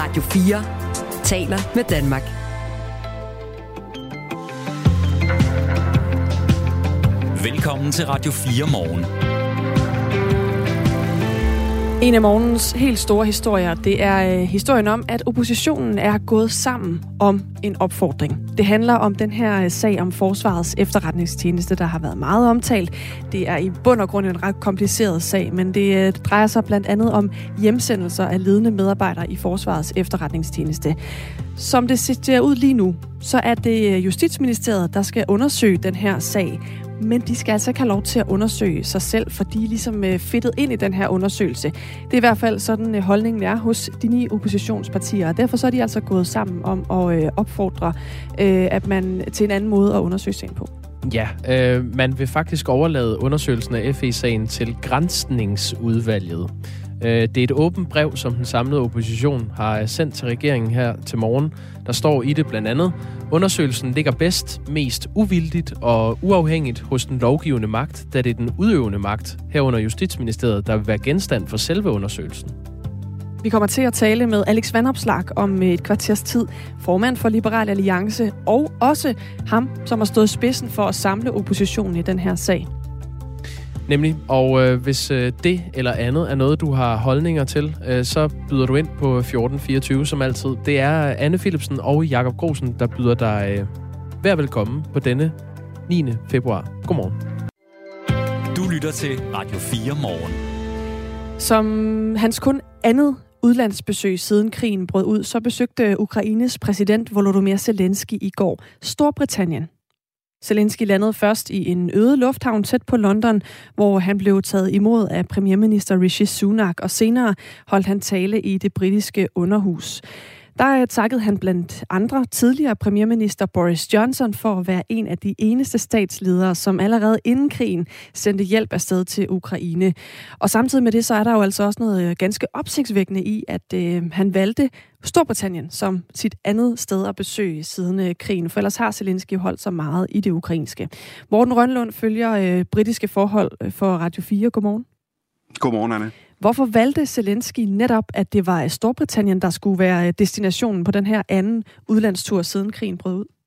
Radio 4 taler med Danmark. Velkommen til Radio 4 morgen. En af morgens helt store historier, det er øh, historien om, at oppositionen er gået sammen om en opfordring. Det handler om den her øh, sag om Forsvarets efterretningstjeneste, der har været meget omtalt. Det er i bund og grund en ret kompliceret sag, men det øh, drejer sig blandt andet om hjemsendelser af ledende medarbejdere i Forsvarets efterretningstjeneste. Som det ser ud lige nu, så er det øh, Justitsministeriet, der skal undersøge den her sag, men de skal altså ikke have lov til at undersøge sig selv, for de er ligesom fedtet ind i den her undersøgelse. Det er i hvert fald sådan, holdningen er hos de ni oppositionspartier, og derfor så er de altså gået sammen om at opfordre øh, at man til en anden måde at undersøge sagen på. Ja, øh, man vil faktisk overlade undersøgelsen af FE-sagen til grænsningsudvalget. Øh, det er et åbent brev, som den samlede opposition har sendt til regeringen her til morgen. Der står i det blandt andet, undersøgelsen ligger bedst, mest uvildigt og uafhængigt hos den lovgivende magt, da det er den udøvende magt, herunder Justitsministeriet, der vil være genstand for selve undersøgelsen. Vi kommer til at tale med Alex Vandopslag om et kvarters tid, formand for Liberal Alliance, og også ham, som har stået spidsen for at samle oppositionen i den her sag. Nemlig, og øh, hvis øh, det eller andet er noget, du har holdninger til, øh, så byder du ind på 1424 som altid. Det er Anne Philipsen og Jakob Grosen, der byder dig øh, vær velkommen på denne 9. februar. Godmorgen. Du lytter til Radio 4 morgen. Som hans kun andet udlandsbesøg siden krigen brød ud, så besøgte Ukraines præsident Volodymyr Zelensky i går Storbritannien. Zelensky landede først i en øde lufthavn tæt på London, hvor han blev taget imod af premierminister Rishi Sunak, og senere holdt han tale i det britiske underhus. Der takkede han blandt andre tidligere premierminister Boris Johnson for at være en af de eneste statsledere, som allerede inden krigen sendte hjælp afsted til Ukraine. Og samtidig med det, så er der jo altså også noget øh, ganske opsigtsvækkende i, at øh, han valgte Storbritannien som sit andet sted at besøge siden øh, krigen, for ellers har Zelensky holdt så meget i det ukrainske. Morten Rønlund følger øh, britiske forhold øh, for Radio 4. Godmorgen. Godmorgen, Anne. Hvorfor valgte Zelensky netop, at det var Storbritannien, der skulle være øh, destinationen på den her anden udlandstur, siden krigen brød ud?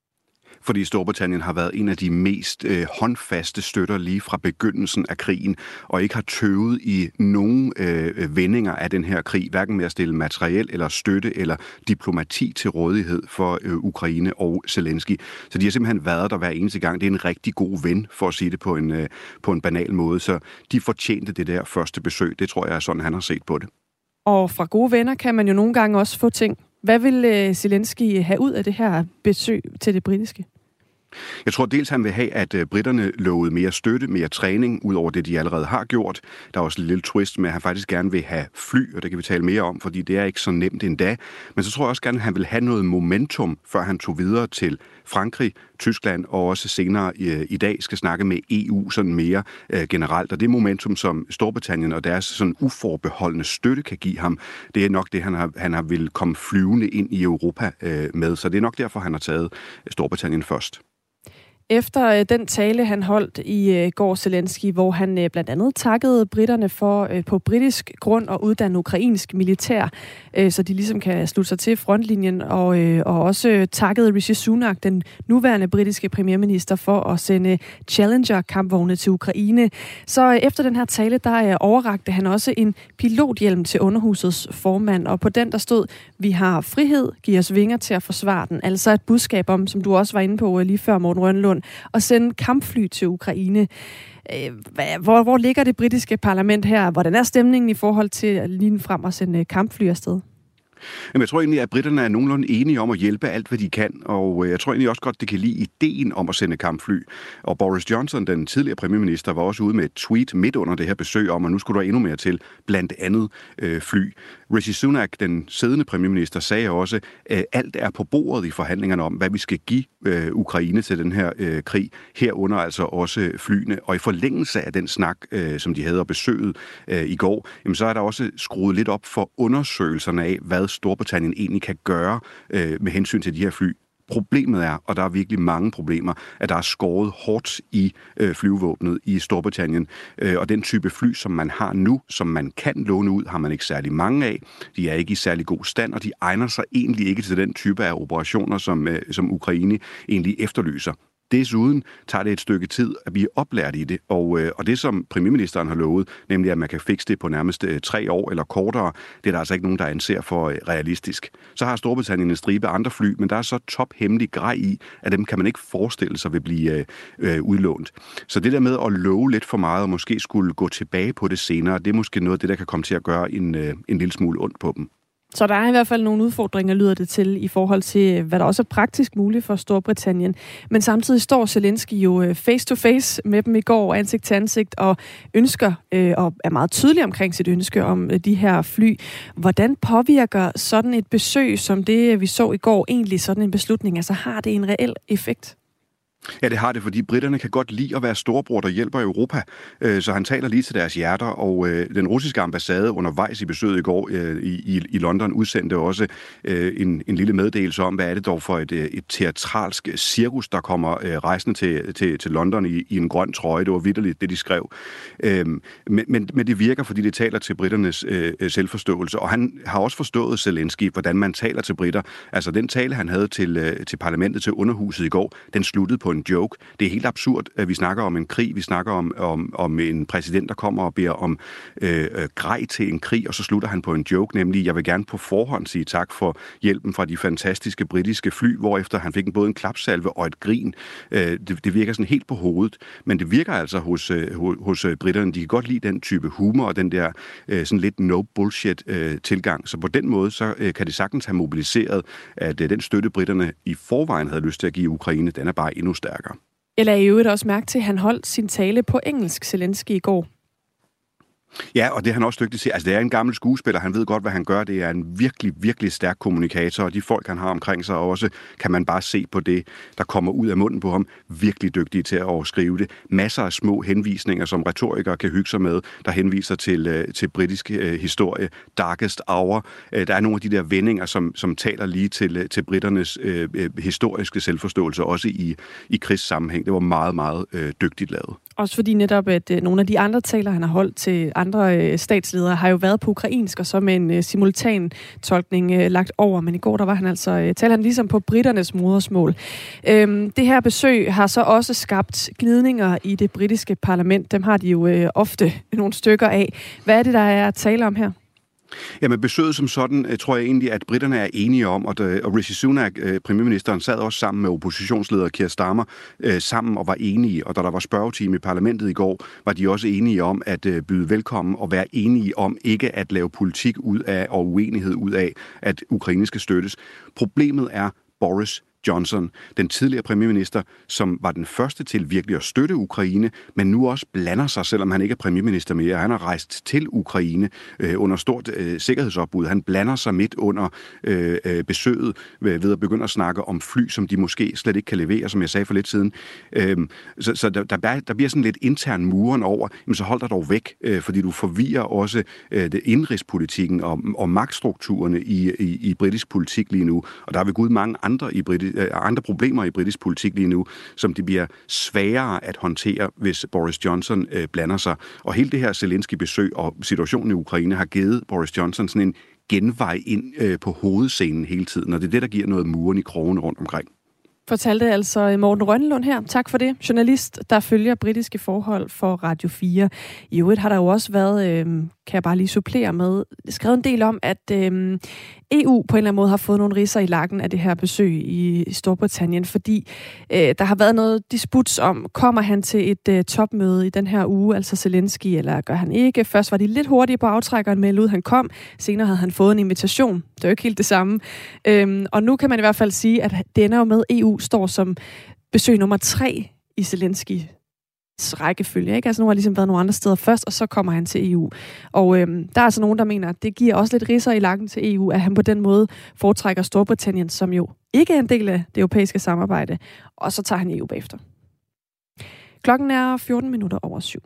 Fordi Storbritannien har været en af de mest øh, håndfaste støtter lige fra begyndelsen af krigen, og ikke har tøvet i nogen øh, vendinger af den her krig, hverken med at stille materiel eller støtte eller diplomati til rådighed for øh, Ukraine og Zelensky. Så de har simpelthen været der hver eneste gang. Det er en rigtig god ven, for at sige det på en, øh, på en banal måde. Så de fortjente det der første besøg. Det tror jeg er sådan, han har set på det. Og fra gode venner kan man jo nogle gange også få ting. Hvad vil øh, Zelensky have ud af det her besøg til det britiske? Jeg tror dels, han vil have, at øh, britterne lovede mere støtte, mere træning, ud over det, de allerede har gjort. Der er også en lille twist med, at han faktisk gerne vil have fly, og det kan vi tale mere om, fordi det er ikke så nemt endda. Men så tror jeg også gerne, at han vil have noget momentum, før han tog videre til Frankrig, Tyskland og også senere i, i dag skal snakke med EU sådan mere øh, generelt. Og det momentum, som Storbritannien og deres sådan uforbeholdende støtte kan give ham, det er nok det, han har, han har vil komme flyvende ind i Europa øh, med. Så det er nok derfor, han har taget Storbritannien først. Efter øh, den tale, han holdt i øh, går Zelensky, hvor han øh, blandt andet takkede britterne for på britisk grund at uddanne ukrainsk militær, så de ligesom kan slutte sig til frontlinjen, og, og også takkede Rishi Sunak, den nuværende britiske premierminister, for at sende Challenger-kampvogne til Ukraine. Så efter den her tale, der overrakte han også en pilothjelm til underhusets formand, og på den der stod, vi har frihed, giv os vinger til at forsvare den. Altså et budskab om, som du også var inde på lige før, Morten Rønlund, at sende kampfly til Ukraine. Øh, hvor, hvor ligger det britiske parlament her? Hvordan er stemningen i forhold til at frem og sende øh, kampfly afsted? Jamen, jeg tror egentlig, at britterne er nogenlunde enige om at hjælpe alt, hvad de kan, og øh, jeg tror egentlig også godt, det kan lide ideen om at sende kampfly. Og Boris Johnson, den tidligere premierminister, var også ude med et tweet midt under det her besøg om, at nu skulle der endnu mere til, blandt andet øh, fly. Rishi Sunak, den siddende premierminister, sagde også, at alt er på bordet i forhandlingerne om, hvad vi skal give øh, Ukraine til den her øh, krig, herunder altså også flyene. Og i forlængelse af den snak, øh, som de havde og besøget øh, i går, jamen, så er der også skruet lidt op for undersøgelserne af, hvad Storbritannien egentlig kan gøre øh, med hensyn til de her fly Problemet er, og der er virkelig mange problemer, at der er skåret hårdt i øh, flyvevåbnet i Storbritannien. Øh, og den type fly, som man har nu, som man kan låne ud, har man ikke særlig mange af. De er ikke i særlig god stand, og de egner sig egentlig ikke til den type af operationer, som, øh, som Ukraine egentlig efterlyser. Desuden tager det et stykke tid at blive oplært i det, og, øh, og det som premierministeren har lovet, nemlig at man kan fikse det på nærmest øh, tre år eller kortere, det er der altså ikke nogen, der anser for øh, realistisk. Så har Storbritannien en stribe andre fly, men der er så tophemmelig grej i, at dem kan man ikke forestille sig vil blive øh, øh, udlånt. Så det der med at love lidt for meget og måske skulle gå tilbage på det senere, det er måske noget af det, der kan komme til at gøre en, øh, en lille smule ondt på dem. Så der er i hvert fald nogle udfordringer, lyder det til, i forhold til, øh, hvad der også er praktisk muligt for Storbritannien. Men samtidig står Zelensky jo øh, face to face med dem i går, ansigt til ansigt, og ønsker, øh, og er meget tydelig omkring sit ønske om øh, de her fly. Hvordan påvirker sådan et besøg, som det vi så i går, egentlig sådan en beslutning? Altså har det en reel effekt? Ja, det har det, fordi britterne kan godt lide at være storebror, der hjælper Europa. Øh, så han taler lige til deres hjerter, og øh, den russiske ambassade undervejs i besøget i går øh, i, i London udsendte også en, en lille meddelelse om, hvad er det dog for et, et teatralsk cirkus, der kommer rejsende til, til, til London i, i en grøn trøje. Det var vidderligt, det de skrev. Men, men, men det virker, fordi det taler til britternes selvforståelse, og han har også forstået Zelensky, hvordan man taler til britter. Altså den tale, han havde til, til parlamentet, til underhuset i går, den sluttede på en joke. Det er helt absurd, at vi snakker om en krig, vi snakker om, om, om en præsident, der kommer og beder om øh, øh, grej til en krig, og så slutter han på en joke, nemlig, jeg vil gerne på forhånd sige tak for hjælpen fra de fantastiske britiske fly, hvorefter han fik både en klapsalve og et grin. Øh, det, det virker sådan helt på hovedet, men det virker altså hos, øh, hos øh, britterne. De kan godt lide den type humor og den der øh, sådan lidt no bullshit øh, tilgang. Så på den måde, så øh, kan det sagtens have mobiliseret, at øh, den støtte britterne i forvejen havde lyst til at give Ukraine, den er bare endnu stærkere. Eller i øvrigt også mærke til, at han holdt sin tale på engelsk, Zelensky, i går. Ja, og det er han også dygtig til. Altså, det er en gammel skuespiller. Han ved godt, hvad han gør. Det er en virkelig, virkelig stærk kommunikator, og de folk, han har omkring sig også, kan man bare se på det, der kommer ud af munden på ham. Virkelig dygtig til at overskrive det. Masser af små henvisninger, som retorikere kan hygge sig med, der henviser til, øh, til britisk øh, historie. Darkest Hour. Øh, der er nogle af de der vendinger, som, som taler lige til, øh, til britternes øh, øh, historiske selvforståelse, også i, i krigssammenhæng. Det var meget, meget øh, dygtigt lavet. Også fordi netop, at øh, nogle af de andre taler, han har holdt til andre øh, statsledere, har jo været på ukrainsk, og så med en øh, simultan tolkning lagt over. Men i går, der var han altså, taler han ligesom på britternes modersmål. Øhm, det her besøg har så også skabt gnidninger i det britiske parlament. Dem har de jo øh, ofte nogle stykker af. Hvad er det, der er at tale om her? Jamen besøget som sådan, øh, tror jeg egentlig, at britterne er enige om, og, det, og Rishi Sunak, øh, premierministeren, sad også sammen med oppositionsleder Keir Starmer øh, sammen og var enige, og da der var spørgetime i parlamentet i går, var de også enige om at byde velkommen og være enige om ikke at lave politik ud af og uenighed ud af, at Ukraine skal støttes. Problemet er Boris Johnson, den tidligere premierminister, som var den første til virkelig at støtte Ukraine, men nu også blander sig, selvom han ikke er premierminister mere. Han har rejst til Ukraine øh, under stort øh, sikkerhedsopbud. Han blander sig midt under øh, øh besøget ved, ved at begynde at snakke om fly, som de måske slet ikke kan levere, som jeg sagde for lidt siden. Øh, så så der, der, der bliver sådan lidt intern muren over, jamen så hold dig dog væk, øh, fordi du forvirrer også øh, det indrigspolitikken og, og magtstrukturerne i, i, i britisk politik lige nu. Og der er ved Gud mange andre i britisk Øh, andre problemer i britisk politik lige nu, som det bliver sværere at håndtere, hvis Boris Johnson øh, blander sig. Og hele det her Zelensky-besøg og situationen i Ukraine har givet Boris Johnson sådan en genvej ind øh, på hovedscenen hele tiden, og det er det, der giver noget muren i krogen rundt omkring. Fortalte altså Morten Rønnelund her. Tak for det. Journalist, der følger britiske forhold for Radio 4. I øvrigt har der jo også været, øh, kan jeg bare lige supplere med, skrevet en del om, at øh, EU på en eller anden måde har fået nogle risser i lakken af det her besøg i Storbritannien, fordi øh, der har været noget disputs om, kommer han til et øh, topmøde i den her uge, altså Zelensky, eller gør han ikke? Først var de lidt hurtige på aftrækkeren med ud, han kom. Senere havde han fået en invitation. Det er jo ikke helt det samme. Øhm, og nu kan man i hvert fald sige, at det ender jo med, EU står som besøg nummer tre i Zelensky rækkefølge. Ikke? Altså nu har ligesom været nogle andre steder først, og så kommer han til EU. Og øhm, der er altså nogen, der mener, at det giver også lidt risser i lakken til EU, at han på den måde foretrækker Storbritannien, som jo ikke er en del af det europæiske samarbejde, og så tager han EU bagefter. Klokken er 14 minutter over syv.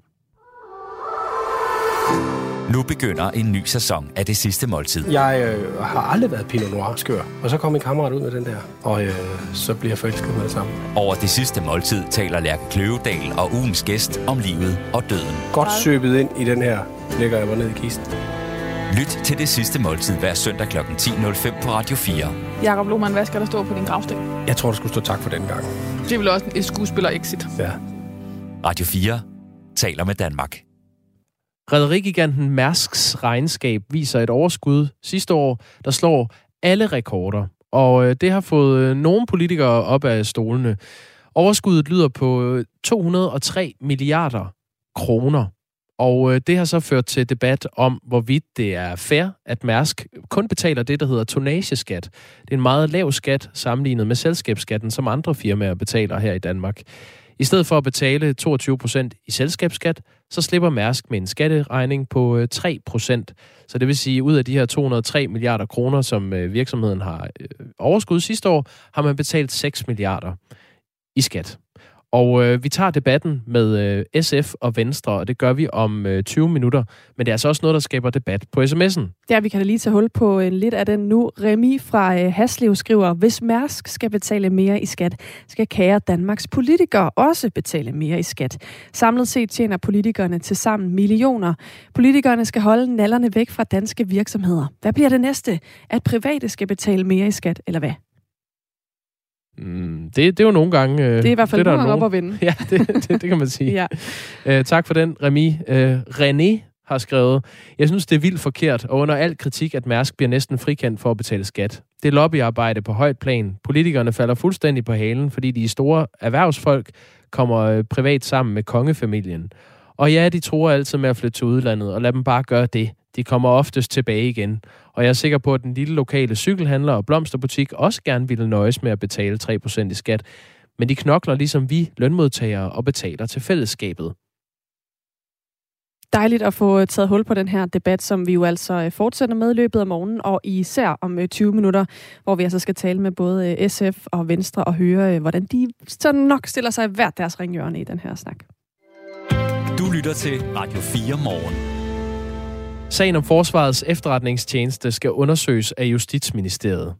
Nu begynder en ny sæson af det sidste måltid. Jeg øh, har aldrig været Pinot Noir skør. Og så kom min kammerat ud med den der, og øh, så bliver jeg forelsket med det samme. Over det sidste måltid taler Lærke Kløvedal og ugens gæst om livet og døden. Godt søbet ind i den her, lægger jeg mig ned i kisten. Lyt til det sidste måltid hver søndag kl. 10.05 på Radio 4. Jakob Lohmann, hvad skal der stå på din gravsten? Jeg tror, der skulle stå tak for den gang. Det vil også et skuespiller-exit. Ja. Radio 4 taler med Danmark. Rederigiganten Mærsks regnskab viser et overskud sidste år, der slår alle rekorder. Og øh, det har fået øh, nogle politikere op af stolene. Overskuddet lyder på øh, 203 milliarder kroner. Og det har så ført til debat om, hvorvidt det er fair, at Mærsk kun betaler det, der hedder tonageskat. Det er en meget lav skat sammenlignet med selskabsskatten, som andre firmaer betaler her i Danmark. I stedet for at betale 22 procent i selskabsskat, så slipper Mærsk med en skatteregning på øh, 3 procent. Så det vil sige, at ud af de her 203 milliarder kroner, som øh, virksomheden har øh, overskud sidste år, har man betalt 6 milliarder i skat. Og øh, vi tager debatten med øh, SF og Venstre, og det gør vi om øh, 20 minutter. Men det er altså også noget, der skaber debat på sms'en. Ja, vi kan da lige tage hul på øh, lidt af den nu. Remi fra øh, Haslev skriver, hvis Mærsk skal betale mere i skat, skal kære Danmarks politikere også betale mere i skat. Samlet set tjener politikerne til sammen millioner. Politikerne skal holde nallerne væk fra danske virksomheder. Hvad bliver det næste? At private skal betale mere i skat, eller hvad? Mm, det, det er jo nogle gange... Øh, Det er i hvert fald der nogle gange nogen- op at vinde. Ja, det, det, det kan man sige. Ja. Øh, tak for den, Remi. Øh, René har skrevet, jeg synes, det er vildt forkert, og under al kritik, at Mærsk bliver næsten frikendt for at betale skat. Det er lobbyarbejde på højt plan. Politikerne falder fuldstændig på halen, fordi de store erhvervsfolk kommer øh, privat sammen med kongefamilien. Og ja, de tror altid med at flytte til udlandet, og lad dem bare gøre det. De kommer oftest tilbage igen. Og jeg er sikker på, at den lille lokale cykelhandler og blomsterbutik også gerne ville nøjes med at betale 3% i skat. Men de knokler ligesom vi lønmodtagere og betaler til fællesskabet. Dejligt at få taget hul på den her debat, som vi jo altså øh, fortsætter med i løbet af morgenen, og især om øh, 20 minutter, hvor vi altså skal tale med både øh, SF og Venstre og høre, øh, hvordan de så nok stiller sig hver deres ringhjørne i den her snak. Du lytter til Radio 4 morgen. Sagen om Forsvarets efterretningstjeneste skal undersøges af Justitsministeriet.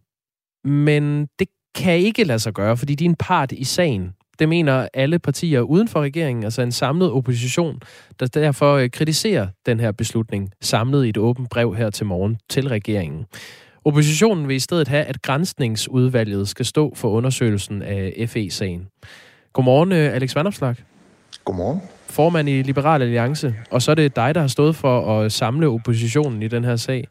Men det kan ikke lade sig gøre, fordi de er en part i sagen. Det mener alle partier uden for regeringen, altså en samlet opposition, der derfor øh, kritiserer den her beslutning, samlet i et åbent brev her til morgen til regeringen. Oppositionen vil i stedet have, at grænsningsudvalget skal stå for undersøgelsen af FE-sagen. Godmorgen, øh, Alex Vandopslag Godmorgen. formand i Liberal Alliance, og så er det dig, der har stået for at samle oppositionen i den her sag.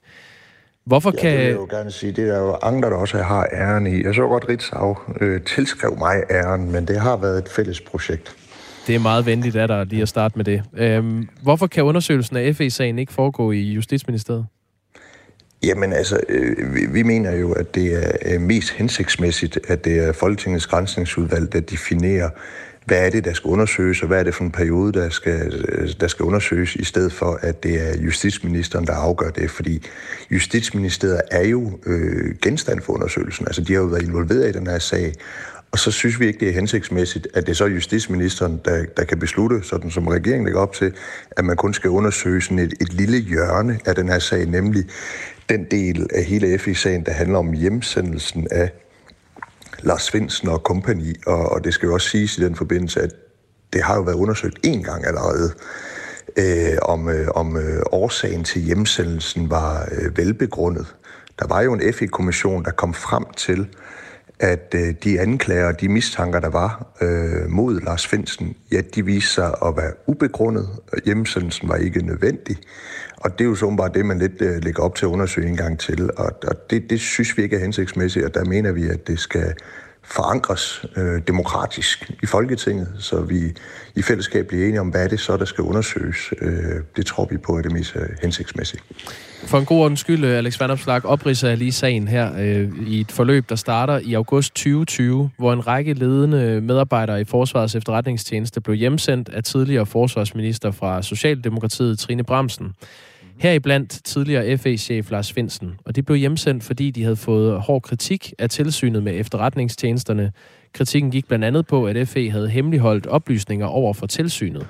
Hvorfor Ja, kan... det vil jeg jo gerne sige. Det er jo andre, der også har æren i. Jeg så godt, Ritzau øh, tilskrev mig æren, men det har været et fælles projekt. Det er meget venligt af dig lige at starte med det. Øhm, hvorfor kan undersøgelsen af FE-sagen ikke foregå i Justitsministeriet? Jamen altså, øh, vi, vi mener jo, at det er øh, mest hensigtsmæssigt, at det er Folketingets grænsningsudvalg, der definerer, hvad er det, der skal undersøges, og hvad er det for en periode, der skal, der skal undersøges, i stedet for, at det er justitsministeren, der afgør det. Fordi Justitsministeriet er jo øh, genstand for undersøgelsen. Altså, de har jo været involveret i den her sag, og så synes vi ikke, det er hensigtsmæssigt, at det er så justitsministeren, der, der kan beslutte, sådan som regeringen lægger op til, at man kun skal undersøge sådan et, et lille hjørne af den her sag, nemlig den del af hele FI-sagen, der handler om hjemsendelsen af Lars Svendsen og kompagni. Og, og det skal jo også siges i den forbindelse, at det har jo været undersøgt en gang allerede, øh, om, øh, om øh, årsagen til hjemsendelsen var øh, velbegrundet. Der var jo en FE-kommission, der kom frem til, at øh, de anklager og de mistanker, der var øh, mod Lars Finsen, ja, de viste sig at være ubegrundet, og hjemsendelsen var ikke nødvendig. Og det er jo så bare det, man lidt øh, lægger op til at undersøge en gang til. Og, og det, det synes vi ikke er hensigtsmæssigt, og der mener vi, at det skal forankres øh, demokratisk i Folketinget, så vi i fællesskab bliver enige om, hvad er det så, der skal undersøges. Øh, det tror vi på er det mest øh, hensigtsmæssige. For en god ordens skyld, øh, Alex Vandopslag, opridser jeg lige sagen her øh, i et forløb, der starter i august 2020, hvor en række ledende medarbejdere i Forsvarets efterretningstjeneste blev hjemsendt af tidligere forsvarsminister fra Socialdemokratiet, Trine Bramsen. Mm-hmm. Heriblandt tidligere FE-chef Lars Finsen, og de blev hjemsendt, fordi de havde fået hård kritik af tilsynet med efterretningstjenesterne. Kritikken gik blandt andet på, at FE havde hemmeligholdt oplysninger over for tilsynet.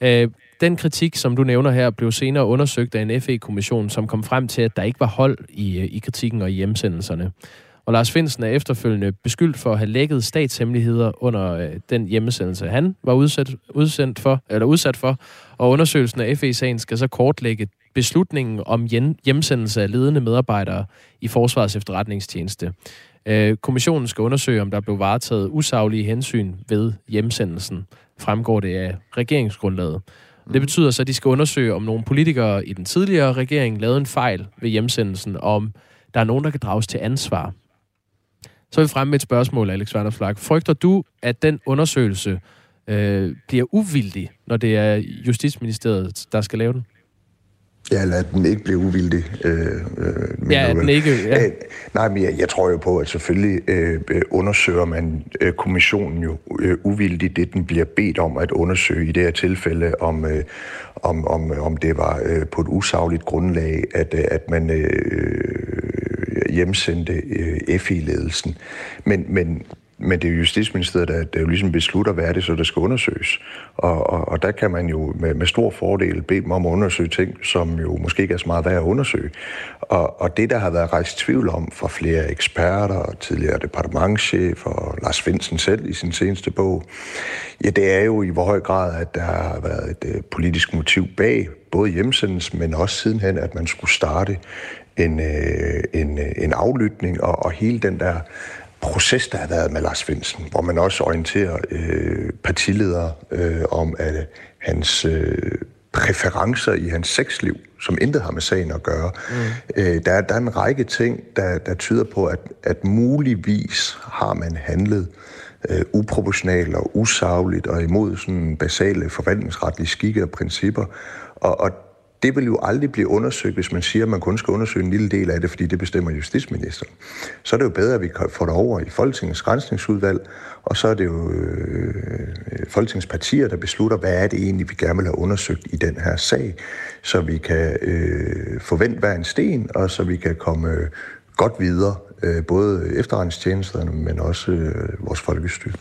Øh, den kritik, som du nævner her, blev senere undersøgt af en FE-kommission, som kom frem til, at der ikke var hold i, øh, i kritikken og i hjemsendelserne. Og Lars Finsen er efterfølgende beskyldt for at have lækket statshemmeligheder under øh, den hjemmesendelse, han var udsat, udsendt for, eller udsat for. Og undersøgelsen af FE-sagen skal så kortlægge beslutningen om hjemsendelse af ledende medarbejdere i Forsvarets efterretningstjeneste. Øh, kommissionen skal undersøge, om der blev varetaget usaglige hensyn ved hjemsendelsen, fremgår det af regeringsgrundlaget. Det betyder så, at de skal undersøge, om nogle politikere i den tidligere regering lavede en fejl ved hjemsendelsen, og om der er nogen, der kan drages til ansvar. Så er vi fremme med et spørgsmål, Alex Vanderflag. Frygter du, at den undersøgelse øh, bliver uvildig, når det er Justitsministeriet, der skal lave den? Ja, lad den ikke blive uvildig. Øh, øh, ja, den ikke... Ja. Øh, nej, men jeg, jeg tror jo på, at selvfølgelig øh, undersøger man øh, kommissionen jo øh, uvildigt det, den bliver bedt om at undersøge i det her tilfælde, om, øh, om, om, om det var øh, på et usagligt grundlag, at, øh, at man øh, hjemsendte øh, FI-ledelsen. Men, men men det er jo Justitsministeriet, der, der jo ligesom beslutter, hvad er det så, der skal undersøges. Og, og, og der kan man jo med, med stor fordel bede dem om at undersøge ting, som jo måske ikke er så meget værd at undersøge. Og, og det, der har været rejst tvivl om fra flere eksperter, tidligere departementchef og Lars Finsen selv i sin seneste bog, ja, det er jo i hvor høj grad, at der har været et øh, politisk motiv bag både hjemsendelsen, men også sidenhen, at man skulle starte en, øh, en, øh, en aflytning og, og hele den der proces, der har været med Lars Finsen, hvor man også orienterer øh, partiledere øh, om, at hans øh, præferencer i hans sexliv, som intet har med sagen at gøre. Mm. Øh, der, der er en række ting, der, der tyder på, at, at muligvis har man handlet øh, uproportionalt og usagligt og imod sådan basale forvaltningsretlige skikke og principper. Og, og det vil jo aldrig blive undersøgt, hvis man siger, at man kun skal undersøge en lille del af det, fordi det bestemmer justitsministeren. Så er det jo bedre, at vi får det over i Folketingets grænsningsudvalg, og så er det jo øh, øh, Folketingets partier, der beslutter, hvad er det egentlig, vi gerne vil have undersøgt i den her sag, så vi kan øh, forvente hver en sten, og så vi kan komme øh, godt videre, øh, både efterretningstjenesterne, men også øh, vores folkestyre.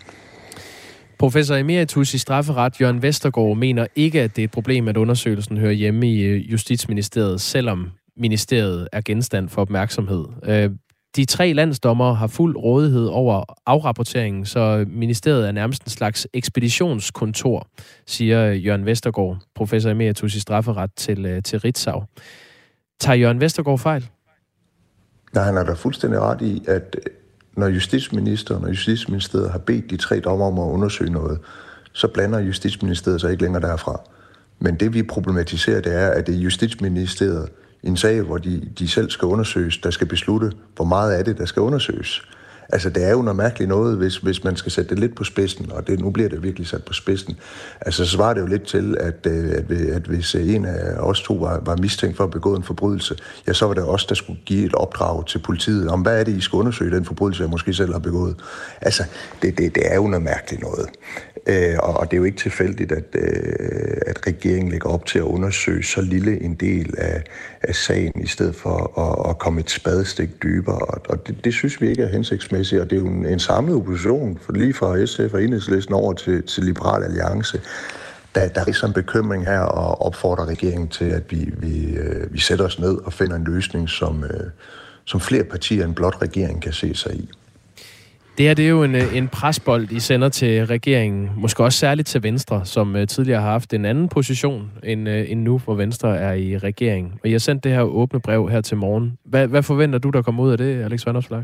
Professor emeritus i strafferet Jørgen Vestergaard mener ikke, at det er et problem, at undersøgelsen hører hjemme i øh, Justitsministeriet, selvom ministeriet er genstand for opmærksomhed. Øh, de tre landsdommer har fuld rådighed over afrapporteringen, så ministeriet er nærmest en slags ekspeditionskontor, siger øh, Jørgen Vestergaard, professor emeritus i strafferet til, til Ritzau. Tager Jørgen Vestergaard fejl? Nej, han har da fuldstændig ret i, at når justitsministeren og justitsministeriet har bedt de tre dommer om at undersøge noget, så blander justitsministeriet sig ikke længere derfra. Men det vi problematiserer, det er, at det er justitsministeriet i en sag, hvor de, de selv skal undersøges, der skal beslutte, hvor meget af det, der skal undersøges. Altså, det er jo noget mærkeligt noget, hvis, hvis man skal sætte det lidt på spidsen, og det, nu bliver det virkelig sat på spidsen. Altså, så svarer det jo lidt til, at, øh, at, at hvis øh, en af os to var, var mistænkt for at begå en forbrydelse, ja, så var det os, der skulle give et opdrag til politiet om, hvad er det, I skal undersøge den forbrydelse, jeg måske selv har begået. Altså, det, det, det er jo noget mærkeligt noget. Øh, og, og det er jo ikke tilfældigt, at, øh, at regeringen lægger op til at undersøge så lille en del af, af sagen, i stedet for at, at komme et spadestik dybere. Og, og det, det synes vi ikke er hensigtsmæssigt, og det er jo en, en samlet opposition, for lige fra SF og Enhedslisten over til, til Liberal Alliance, der, der er ligesom en bekymring her og opfordrer regeringen til, at vi, vi, øh, vi sætter os ned og finder en løsning, som, øh, som flere partier end blot regeringen kan se sig i. Det her det er jo en, øh, en presbold, I sender til regeringen, måske også særligt til Venstre, som uh, tidligere har haft en anden position end, uh, end nu, hvor Venstre er i regering. Og jeg har sendt det her åbne brev her til morgen. Hvad, hvad forventer du, der kommer ud af det, Alex Vandersflag?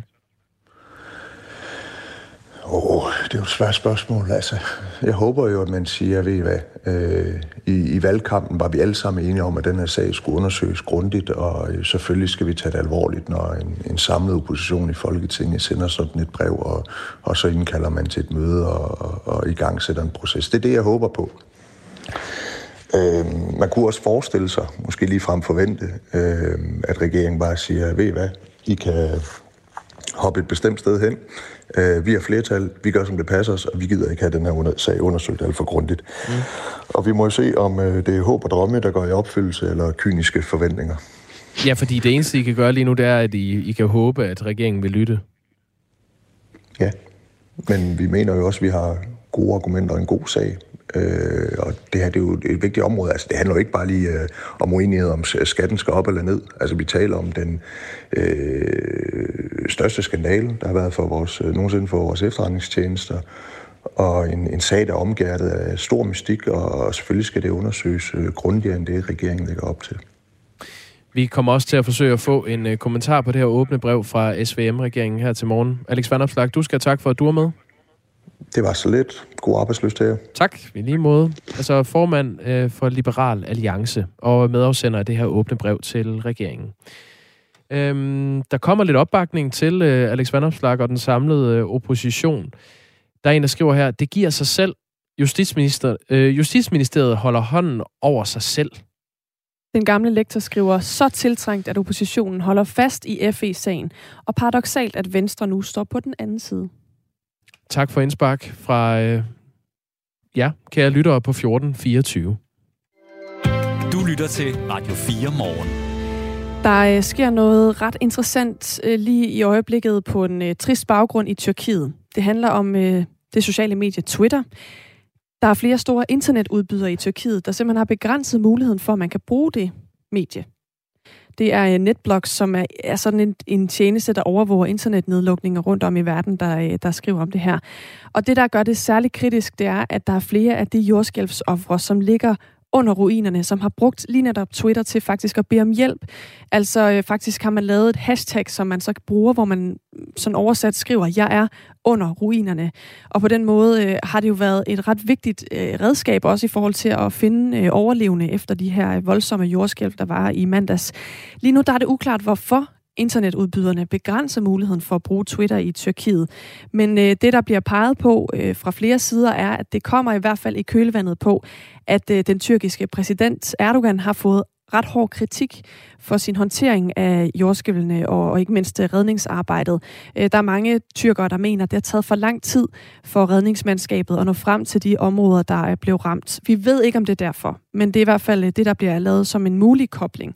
Åh, oh, det er jo et svært spørgsmål. Altså, jeg håber jo, at man siger, ved I hvad, øh, i, i valgkampen var vi alle sammen enige om, at den her sag skulle undersøges grundigt, og øh, selvfølgelig skal vi tage det alvorligt, når en, en samlet opposition i Folketinget sender sådan et brev, og, og så indkalder man til et møde og, og, og i gang sætter en proces. Det er det, jeg håber på. Øh, man kunne også forestille sig, måske lige frem forvente, øh, at regeringen bare siger, ved I hvad, I kan hoppe et bestemt sted hen. Øh, vi har flertal, vi gør som det passer os, og vi gider ikke have den her under, sag undersøgt alt for grundigt. Mm. Og vi må jo se, om øh, det er håb og drømme, der går i opfyldelse, eller kyniske forventninger. Ja, fordi det eneste, I kan gøre lige nu, det er, at I, I kan håbe, at regeringen vil lytte. Ja, men vi mener jo også, at vi har gode argumenter og en god sag. Øh, og det her det er jo et vigtigt område. Altså, det handler jo ikke bare lige øh, om uenighed om skatten skal op eller ned. Altså, vi taler om den øh, største skandale, der har været for vores, øh, nogensinde for vores efterretningstjenester, og en, en sag, der er omgærdet af stor mystik, og, og selvfølgelig skal det undersøges øh, grundigere end det, regeringen lægger op til. Vi kommer også til at forsøge at få en øh, kommentar på det her åbne brev fra SVM-regeringen her til morgen. Alex Van Opslag, du skal tak for, at du er med. Det var så lidt. God arbejdsløst til jer. Tak, i lige måde. Altså formand øh, for Liberal Alliance og medafsender af det her åbne brev til regeringen. Øhm, der kommer lidt opbakning til øh, Alex Vanopslag og den samlede øh, opposition. Der er en, der skriver her, det giver sig selv. Justitsminister, øh, Justitsministeriet holder hånden over sig selv. Den gamle lektor skriver, så tiltrængt, at oppositionen holder fast i FE-sagen, og paradoxalt, at Venstre nu står på den anden side. Tak for indspark fra øh, ja, kære lyttere på 1424. Du lytter til Radio 4 morgen. Der øh, sker noget ret interessant øh, lige i øjeblikket på en øh, trist baggrund i Tyrkiet. Det handler om øh, det sociale medie Twitter. Der er flere store internetudbydere i Tyrkiet, der simpelthen har begrænset muligheden for, at man kan bruge det medie. Det er øh, Netblocks, som er, er sådan en, en tjeneste, der overvåger internetnedlukninger rundt om i verden, der, øh, der skriver om det her. Og det, der gør det særligt kritisk, det er, at der er flere af de jordskælvsoffre, som ligger under ruinerne, som har brugt lige netop Twitter til faktisk at bede om hjælp. Altså øh, faktisk har man lavet et hashtag, som man så bruger, hvor man sådan oversat skriver, jeg er under ruinerne. Og på den måde øh, har det jo været et ret vigtigt øh, redskab også i forhold til at finde øh, overlevende efter de her øh, voldsomme jordskælv, der var i mandags. Lige nu der er det uklart, hvorfor internetudbyderne begrænser muligheden for at bruge Twitter i Tyrkiet. Men øh, det, der bliver peget på øh, fra flere sider, er, at det kommer i hvert fald i kølvandet på, at øh, den tyrkiske præsident Erdogan har fået ret hård kritik for sin håndtering af jordskælvene og, og ikke mindst øh, redningsarbejdet. Øh, der er mange tyrkere, der mener, at det har taget for lang tid for redningsmandskabet at nå frem til de områder, der øh, er blevet ramt. Vi ved ikke, om det er derfor, men det er i hvert fald øh, det, der bliver lavet som en mulig kobling.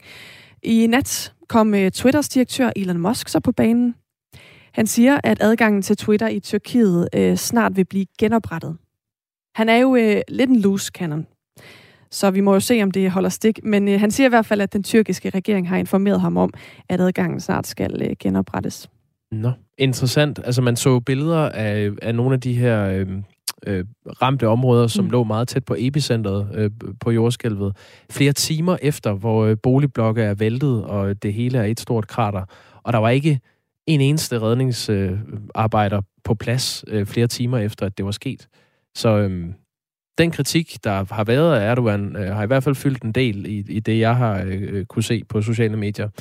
I nat kom øh, Twitters direktør Elon Musk så på banen. Han siger, at adgangen til Twitter i Tyrkiet øh, snart vil blive genoprettet. Han er jo øh, lidt en loose cannon, så vi må jo se, om det holder stik. Men øh, han siger i hvert fald, at den tyrkiske regering har informeret ham om, at adgangen snart skal øh, genoprettes. Nå, interessant. Altså man så billeder af, af nogle af de her øh, øh, ramte områder, som mm. lå meget tæt på epicentret øh, på jordskælvet. Flere timer efter, hvor øh, boligblokke er væltet, og det hele er et stort krater. Og der var ikke en eneste redningsarbejder øh, på plads øh, flere timer efter, at det var sket. Så øh, den kritik, der har været af Erdogan, øh, har i hvert fald fyldt en del i, i det, jeg har øh, kunne se på sociale medier. Om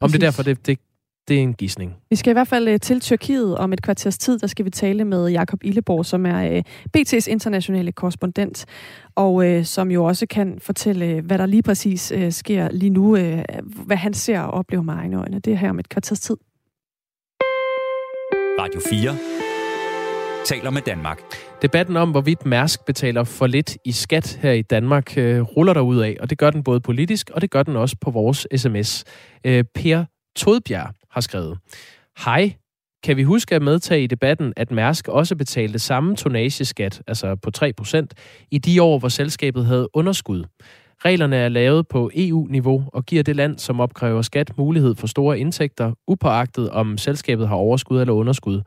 Præcis. det derfor, det, det, det er en gissning. Vi skal i hvert fald øh, til Tyrkiet om et kvarters tid. Der skal vi tale med Jakob Illeborg, som er øh, BT's internationale korrespondent, og øh, som jo også kan fortælle, hvad der lige præcis øh, sker lige nu, øh, hvad han ser og oplever med egne øjne. Det er her om et kvarters tid. Radio 4 taler med Danmark. Debatten om, hvorvidt Mærsk betaler for lidt i skat her i Danmark, øh, ruller der ud af, og det gør den både politisk, og det gør den også på vores sms. Øh, per Todbjerg har skrevet, Hej, kan vi huske at medtage i debatten, at Mærsk også betalte samme tonageskat, altså på 3%, i de år, hvor selskabet havde underskud. Reglerne er lavet på EU-niveau og giver det land, som opkræver skat, mulighed for store indtægter, upåagtet om selskabet har overskud eller underskud.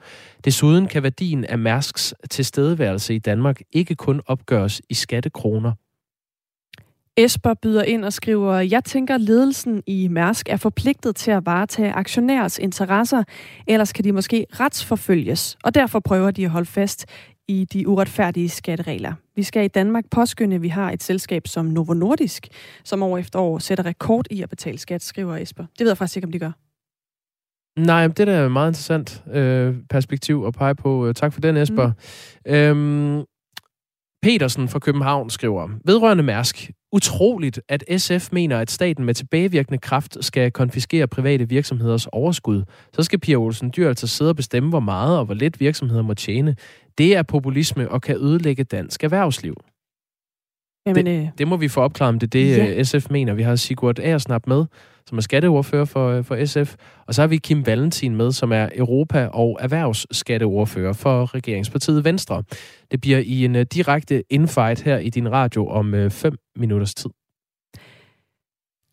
Desuden kan værdien af Mærsks tilstedeværelse i Danmark ikke kun opgøres i skattekroner. Esper byder ind og skriver, jeg tænker, ledelsen i Mærsk er forpligtet til at varetage aktionærers interesser, ellers kan de måske retsforfølges, og derfor prøver de at holde fast i de uretfærdige skatteregler. Vi skal i Danmark påskynde, at vi har et selskab som Novo Nordisk, som år efter år sætter rekord i at betale skat, skriver Esper. Det ved jeg faktisk ikke, om de gør. Nej, det er et meget interessant øh, perspektiv at pege på. Tak for den, Esper. Mm. Øhm, Petersen fra København skriver, vedrørende Mærsk, utroligt, at SF mener, at staten med tilbagevirkende kraft skal konfiskere private virksomheders overskud. Så skal Pia Olsen Dyr altså sidde og bestemme, hvor meget og hvor lidt virksomheder må tjene. Det er populisme og kan ødelægge dansk erhvervsliv. Jamen, det, øh, det må vi få opklaret, om det er det, Ja. ja. SF mener. Vi har Sigurd Aersnap med, som er skatteordfører for, øh, for SF. Og så har vi Kim Valentin med, som er Europa- og erhvervsskatteordfører for regeringspartiet Venstre. Det bliver i en uh, direkte infight her i din radio om 5 minutters tid.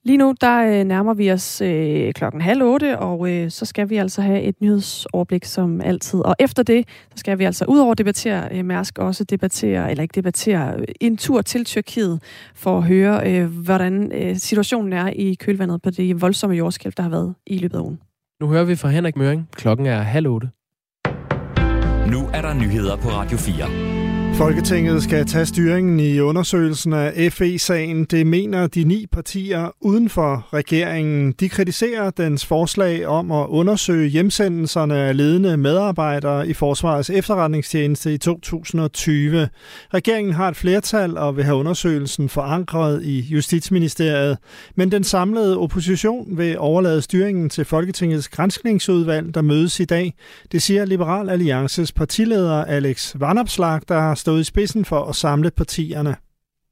Lige nu, der øh, nærmer vi os øh, klokken halv otte, og øh, så skal vi altså have et nyhedsoverblik som altid. Og efter det, så skal vi altså udover at debattere øh, Mærsk, også debattere, eller ikke debattere, øh, en tur til Tyrkiet, for at høre, øh, hvordan øh, situationen er i kølvandet på det voldsomme jordskælv, der har været i løbet af ugen. Nu hører vi fra Henrik Møring. Klokken er halv otte. Nu er der nyheder på Radio 4. Folketinget skal tage styringen i undersøgelsen af FE-sagen. Det mener de ni partier uden for regeringen. De kritiserer dens forslag om at undersøge hjemsendelserne af ledende medarbejdere i Forsvarets efterretningstjeneste i 2020. Regeringen har et flertal og vil have undersøgelsen forankret i Justitsministeriet. Men den samlede opposition vil overlade styringen til Folketingets grænskningsudvalg, der mødes i dag. Det siger Liberal Alliances partileder Alex Vanopslag, der har stået i spidsen for at samle partierne.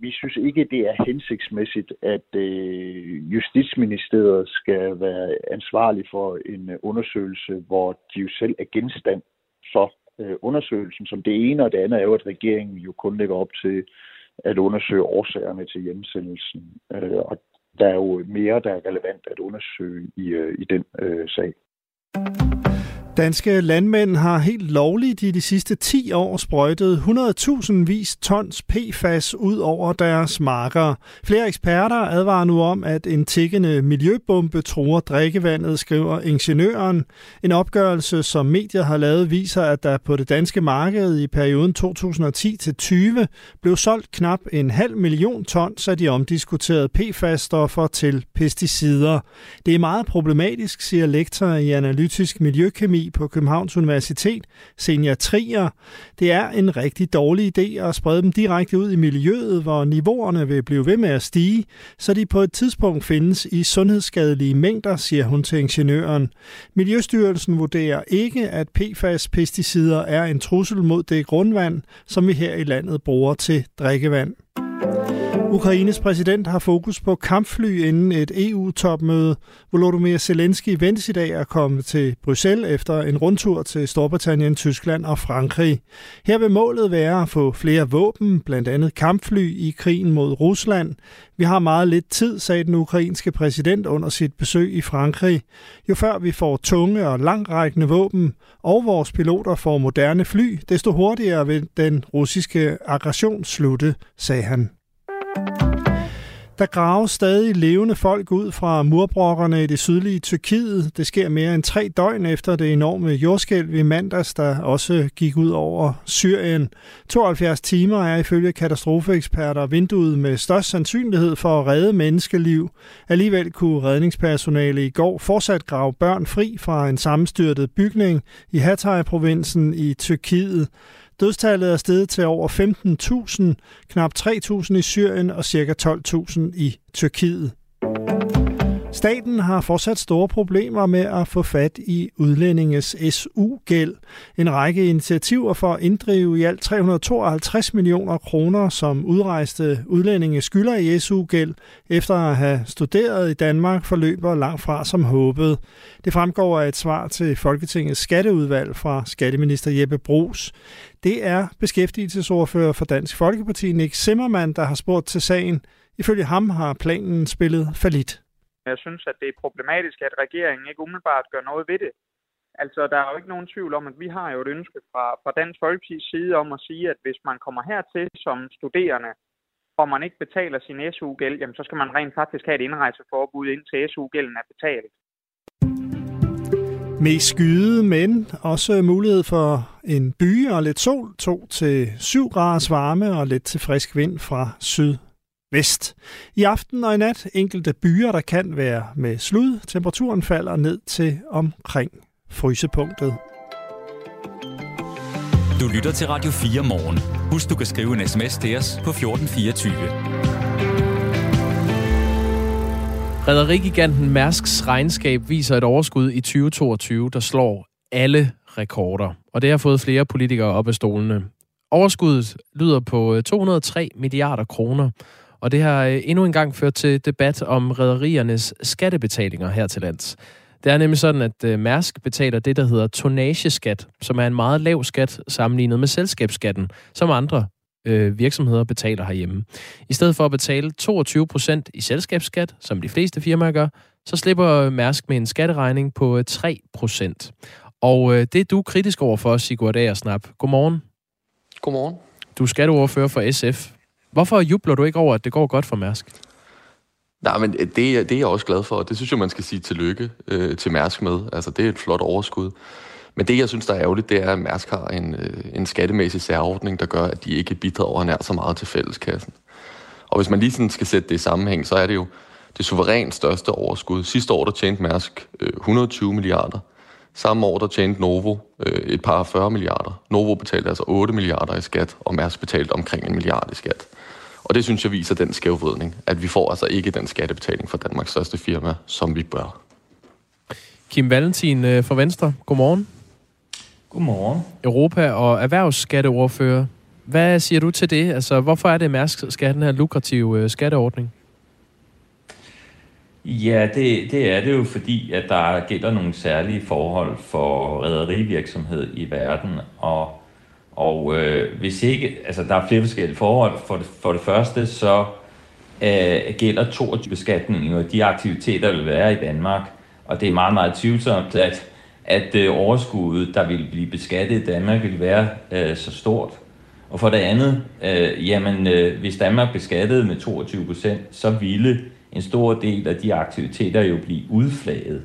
Vi synes ikke, det er hensigtsmæssigt, at øh, Justitsministeriet skal være ansvarlig for en øh, undersøgelse, hvor de jo selv er genstand for øh, undersøgelsen. Som det ene, og det andet er jo, at regeringen jo kun lægger op til at undersøge årsagerne til hjemsendelsen. Øh, og der er jo mere, der er relevant at undersøge i, øh, i den øh, sag. Danske landmænd har helt lovligt i de sidste 10 år sprøjtet 100.000 vis tons PFAS ud over deres marker. Flere eksperter advarer nu om, at en tikkende miljøbombe truer drikkevandet, skriver ingeniøren. En opgørelse, som medier har lavet, viser, at der på det danske marked i perioden 2010-20 blev solgt knap en halv million tons af de omdiskuterede PFAS-stoffer til pesticider. Det er meget problematisk, siger lektor i analytisk miljøkemi på Københavns Universitet, Senja Trier. Det er en rigtig dårlig idé at sprede dem direkte ud i miljøet, hvor niveauerne vil blive ved med at stige, så de på et tidspunkt findes i sundhedsskadelige mængder, siger hun til ingeniøren. Miljøstyrelsen vurderer ikke, at PFAS-pesticider er en trussel mod det grundvand, som vi her i landet bruger til drikkevand. Ukraines præsident har fokus på kampfly inden et EU-topmøde. Volodymyr Zelensky ventes i dag at komme til Bruxelles efter en rundtur til Storbritannien, Tyskland og Frankrig. Her vil målet være at få flere våben, blandt andet kampfly, i krigen mod Rusland. Vi har meget lidt tid, sagde den ukrainske præsident under sit besøg i Frankrig. Jo før vi får tunge og langrækkende våben, og vores piloter får moderne fly, desto hurtigere vil den russiske aggression slutte, sagde han. Der graves stadig levende folk ud fra murbrokkerne i det sydlige Tyrkiet. Det sker mere end tre døgn efter det enorme jordskælv i mandags, der også gik ud over Syrien. 72 timer er ifølge katastrofeeksperter vinduet med størst sandsynlighed for at redde menneskeliv. Alligevel kunne redningspersonale i går fortsat grave børn fri fra en sammenstyrtet bygning i Hatay-provinsen i Tyrkiet. Dødstallet er steget til over 15.000, knap 3.000 i Syrien og ca. 12.000 i Tyrkiet. Staten har fortsat store problemer med at få fat i udlændinges SU-gæld. En række initiativer for at inddrive i alt 352 millioner kroner, som udrejste udlændinge skylder i SU-gæld, efter at have studeret i Danmark, forløber langt fra som håbet. Det fremgår af et svar til Folketingets skatteudvalg fra skatteminister Jeppe Brugs. Det er beskæftigelsesordfører for Dansk Folkeparti, Nick Zimmermann, der har spurgt til sagen. Ifølge ham har planen spillet falit. Jeg synes, at det er problematisk, at regeringen ikke umiddelbart gør noget ved det. Altså, der er jo ikke nogen tvivl om, at vi har jo et ønske fra, fra Dansk Folkeparti's side om at sige, at hvis man kommer hertil som studerende, og man ikke betaler sin SU-gæld, jamen så skal man rent faktisk have et indrejseforbud, indtil SU-gælden er betalt. Mest skyde, men også mulighed for en by og lidt sol, 2 til 7 graders varme og lidt til frisk vind fra syd vest. I aften og i nat enkelte byer, der kan være med slud. Temperaturen falder ned til omkring frysepunktet. Du lytter til Radio 4 morgen. Husk, du kan skrive en sms til os på 1424. Rederigiganten Mærsks regnskab viser et overskud i 2022, der slår alle rekorder. Og det har fået flere politikere op af stolene. Overskuddet lyder på 203 milliarder kroner, og det har endnu en gang ført til debat om rædderiernes skattebetalinger her til lands. Det er nemlig sådan, at Mærsk betaler det, der hedder tonageskat, som er en meget lav skat sammenlignet med selskabsskatten, som andre øh, virksomheder betaler herhjemme. I stedet for at betale 22 procent i selskabsskat, som de fleste firmaer gør, så slipper Mærsk med en skatteregning på 3 procent. Og øh, det er du kritisk over for, Sigurd Agersnap. Godmorgen. Godmorgen. Du er skatteordfører for SF. Hvorfor jubler du ikke over, at det går godt for Mærsk? Nej, men øh, det, det er jeg også glad for, og det synes jeg, man skal sige tillykke øh, til Mærsk med. Altså, det er et flot overskud. Men det, jeg synes, der er ærgerligt, det er, at Mærsk har en, øh, en skattemæssig særordning, der gør, at de ikke bidrager nær så meget til fælleskassen. Og hvis man lige sådan skal sætte det i sammenhæng, så er det jo det suverænt største overskud. Sidste år, der tjente Mærsk øh, 120 milliarder. Samme år, der tjente Novo øh, et par 40 milliarder. Novo betalte altså 8 milliarder i skat, og Mærsk betalte omkring en milliard i skat. Og det synes jeg viser den skævvridning, at vi får altså ikke den skattebetaling fra Danmarks største firma, som vi bør. Kim Valentin øh, fra Venstre, godmorgen. Godmorgen. Europa- og erhvervsskatteordfører. Hvad siger du til det? Altså, hvorfor er det, Mærsk skal have den her lukrative øh, skatteordning? Ja, det, det er det jo, fordi at der gælder nogle særlige forhold for rædderivirksomhed i verden, og, og øh, hvis ikke, altså der er flere forskellige forhold. For det, for det første, så øh, gælder 22 beskatning og de aktiviteter, der vil være i Danmark, og det er meget, meget tvivlsomt, at at øh, overskuddet, der vil blive beskattet i Danmark, vil være øh, så stort. Og for det andet, øh, jamen, øh, hvis Danmark beskattede med 22 procent, så ville en stor del af de aktiviteter jo blive udflaget.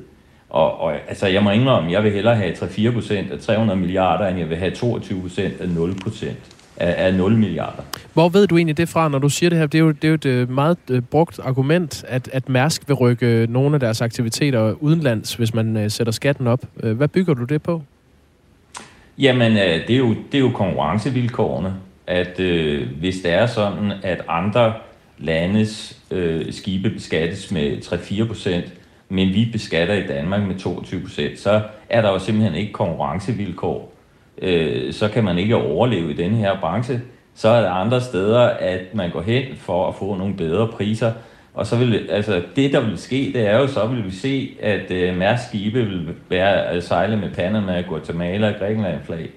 Og, og altså, jeg må indrømme, jeg vil hellere have 3-4 procent af 300 milliarder, end jeg vil have 22 procent af 0 procent af 0 milliarder. Hvor ved du egentlig det fra, når du siger det her? Det er jo, det er jo et øh, meget øh, brugt argument, at, at Mærsk vil rykke nogle af deres aktiviteter udenlands, hvis man sætter skatten op. Hvad bygger du det på? Jamen, det er jo, det er jo konkurrencevilkårene, at øh, hvis det er sådan, at andre landes øh, skibe beskattes med 3-4 procent, men vi beskatter i Danmark med 22 procent, så er der jo simpelthen ikke konkurrencevilkår øh, så kan man ikke overleve i den her branche. Så er der andre steder, at man går hen for at få nogle bedre priser. Og så vil, altså det, der vil ske, det er jo så, vil vi se, at øh, Mærsk skibe vil være at sejle med Panama, Guatemala og Grækenland flag.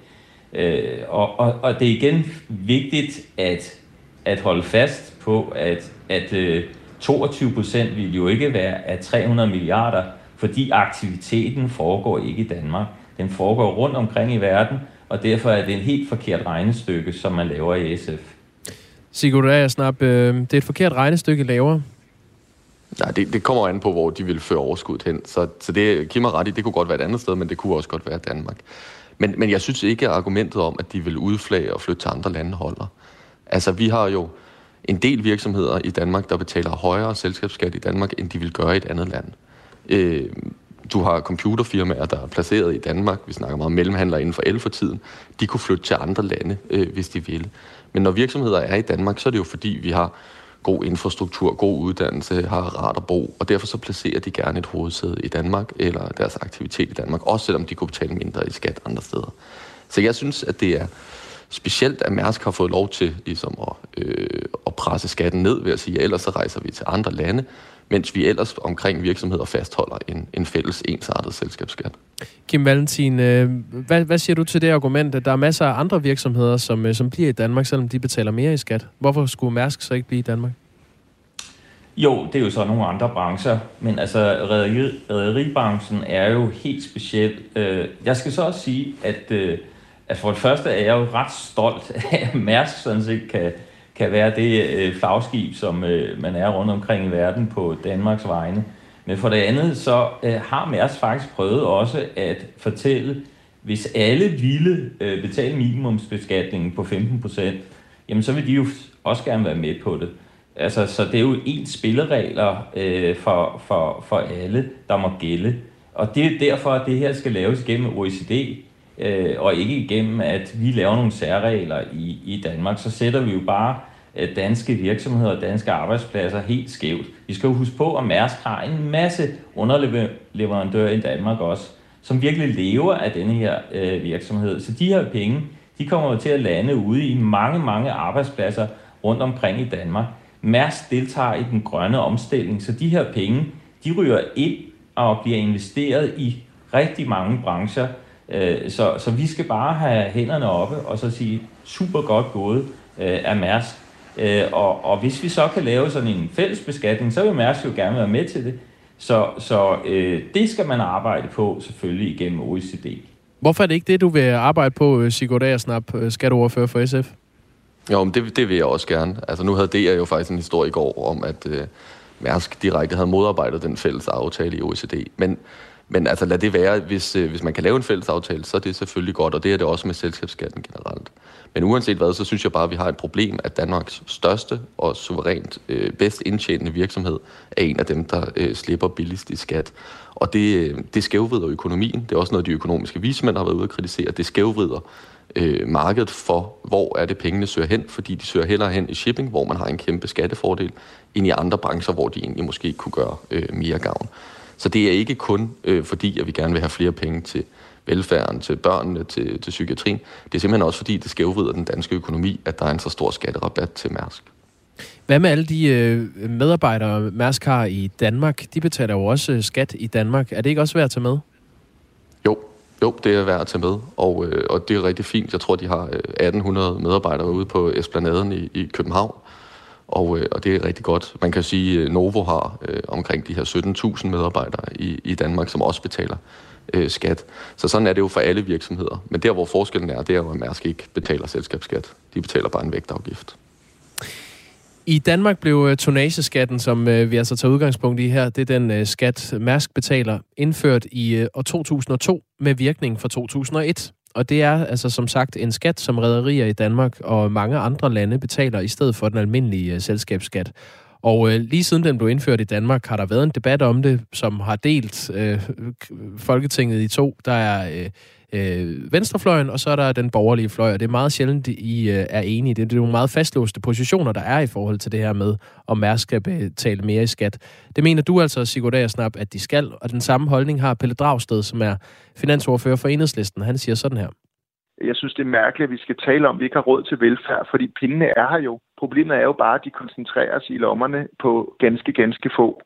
Øh, og, og, og det er igen vigtigt at, at holde fast på, at, at øh, 22 procent vil jo ikke være af 300 milliarder, fordi aktiviteten foregår ikke i Danmark. Den foregår rundt omkring i verden, og derfor er det en helt forkert regnestykke, som man laver i SF. Sigurd Agersnap, øh, det er et forkert regnestykke, laver. Nej, det, det kommer an på, hvor de vil føre overskuddet hen. Så, så det mig ret i, det kunne godt være et andet sted, men det kunne også godt være Danmark. Men, men jeg synes ikke, at argumentet om, at de vil udflage og flytte til andre lande holder. Altså, vi har jo en del virksomheder i Danmark, der betaler højere selskabsskat i Danmark, end de vil gøre i et andet land. Øh, du har computerfirmaer, der er placeret i Danmark, vi snakker meget om mellemhandlere inden for el for tiden, de kunne flytte til andre lande, øh, hvis de ville. Men når virksomheder er i Danmark, så er det jo fordi, vi har god infrastruktur, god uddannelse, har rart at bo, og derfor så placerer de gerne et hovedsæde i Danmark, eller deres aktivitet i Danmark, også selvom de kunne betale mindre i skat andre steder. Så jeg synes, at det er specielt, at Mærsk har fået lov til ligesom at, øh, at presse skatten ned ved at sige, at ellers så rejser vi til andre lande, mens vi ellers omkring virksomheder fastholder en, en fælles ensartet selskabsskat. Kim Valentin, øh, hvad, hvad siger du til det argument, at der er masser af andre virksomheder, som, øh, som bliver i Danmark, selvom de betaler mere i skat? Hvorfor skulle Mærsk så ikke blive i Danmark? Jo, det er jo så nogle andre brancher, men altså rædderibranchen er jo helt speciel. Øh, jeg skal så også sige, at, Altså for det første er jeg jo ret stolt af, at Mærsk sådan set kan, kan være det øh, flagskib, som øh, man er rundt omkring i verden på Danmarks vegne. Men for det andet, så øh, har Mærsk faktisk prøvet også at fortælle, hvis alle ville øh, betale minimumsbeskatningen på 15%, jamen så vil de jo også gerne være med på det. Altså, så det er jo ens spilleregler øh, for, for, for alle, der må gælde. Og det er derfor, at det her skal laves gennem OECD, øh, og ikke igennem, at vi laver nogle særregler i, i Danmark. Så sætter vi jo bare Øh, danske virksomheder og danske arbejdspladser helt skævt. Vi skal jo huske på, at Mærsk har en masse underleverandører i Danmark også, som virkelig lever af denne her øh, virksomhed. Så de her penge, de kommer jo til at lande ude i mange, mange arbejdspladser rundt omkring i Danmark. Mærsk deltager i den grønne omstilling, så de her penge, de ryger ind og bliver investeret i rigtig mange brancher. Øh, så, så vi skal bare have hænderne oppe og så sige, super godt gået øh, af Mærsk. Øh, og, og hvis vi så kan lave sådan en fælles beskatning, så vil Mærsk jo gerne være med til det. Så, så øh, det skal man arbejde på selvfølgelig igennem OECD. Hvorfor er det ikke det, du vil arbejde på, Sigurd Aersnap, skatteoverfører for SF? Jo, men det, det vil jeg også gerne. Altså nu havde DR jo faktisk en historie i går om, at øh, Mærsk direkte havde modarbejdet den fælles aftale i OECD. Men, men altså lad det være, hvis, øh, hvis man kan lave en fælles aftale, så er det selvfølgelig godt, og det er det også med selskabsskatten generelt. Men uanset hvad, så synes jeg bare, at vi har et problem, at Danmarks største og suverænt øh, bedst indtjenende virksomhed er en af dem, der øh, slipper billigst i skat. Og det, øh, det skævvrider økonomien. Det er også noget, de økonomiske vismænd har været ude at kritisere. Det skævvrider øh, markedet for, hvor er det pengene søger hen, fordi de søger hellere hen i shipping, hvor man har en kæmpe skattefordel, end i andre brancher, hvor de egentlig måske kunne gøre øh, mere gavn. Så det er ikke kun øh, fordi, at vi gerne vil have flere penge til velfærden, til børnene, til, til psykiatrien. Det er simpelthen også fordi, det skævvrider den danske økonomi, at der er en så stor skatterabat til Mærsk. Hvad med alle de øh, medarbejdere, Mærsk har i Danmark? De betaler jo også øh, skat i Danmark. Er det ikke også værd at tage med? Jo, jo, det er værd at tage med, og, øh, og det er rigtig fint. Jeg tror, de har 1800 medarbejdere ude på Esplanaden i, i København, og, øh, og det er rigtig godt. Man kan sige, at Novo har øh, omkring de her 17.000 medarbejdere i, i Danmark, som også betaler øh, skat. Så sådan er det jo for alle virksomheder. Men der, hvor forskellen er, det er jo, at Mærsk ikke betaler selskabsskat. De betaler bare en vægtafgift. I Danmark blev øh, tonageskatten, som øh, vi altså tager udgangspunkt i her, det er den skat, Mærsk betaler, indført i år 2002 med virkning fra 2001. Og det er altså som sagt en skat, som rædderier i Danmark og mange andre lande betaler i stedet for den almindelige øh, selskabsskat. Og øh, lige siden den blev indført i Danmark, har der været en debat om det, som har delt øh, Folketinget i to. Der er øh, øh, venstrefløjen, og så er der den borgerlige fløj, og det er meget sjældent, I øh, er enige. Det er nogle meget fastlåste positioner, der er i forhold til det her med, om Mærsk skal betale mere i skat. Det mener du altså, Sigurd snap, at de skal, og den samme holdning har Pelle Dragsted, som er finansordfører for Enhedslisten. Han siger sådan her. Jeg synes, det er mærkeligt, at vi skal tale om, at vi ikke har råd til velfærd, fordi pindene er her jo. Problemet er jo bare, at de koncentrerer sig i lommerne på ganske, ganske få.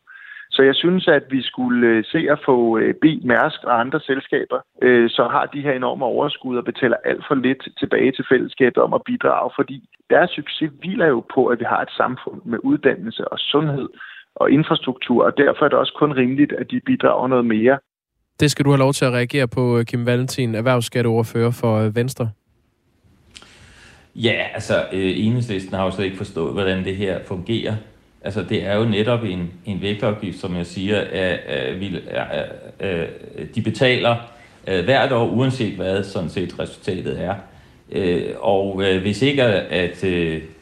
Så jeg synes, at vi skulle øh, se at få øh, B, Mærsk og andre selskaber, øh, så har de her enorme overskud og betaler alt for lidt tilbage til fællesskabet om at bidrage, fordi deres succes hviler jo på, at vi har et samfund med uddannelse og sundhed og infrastruktur, og derfor er det også kun rimeligt, at de bidrager noget mere. Det skal du have lov til at reagere på, Kim Valentin, erhvervsskatteordfører for Venstre. Ja, altså øh, enhedslisten har jo slet ikke forstået, hvordan det her fungerer. Altså det er jo netop en, en vægtafgift, som jeg siger, at, at, at, at de betaler at hvert år, uanset hvad sådan set resultatet er. Øh, og øh, hvis ikke at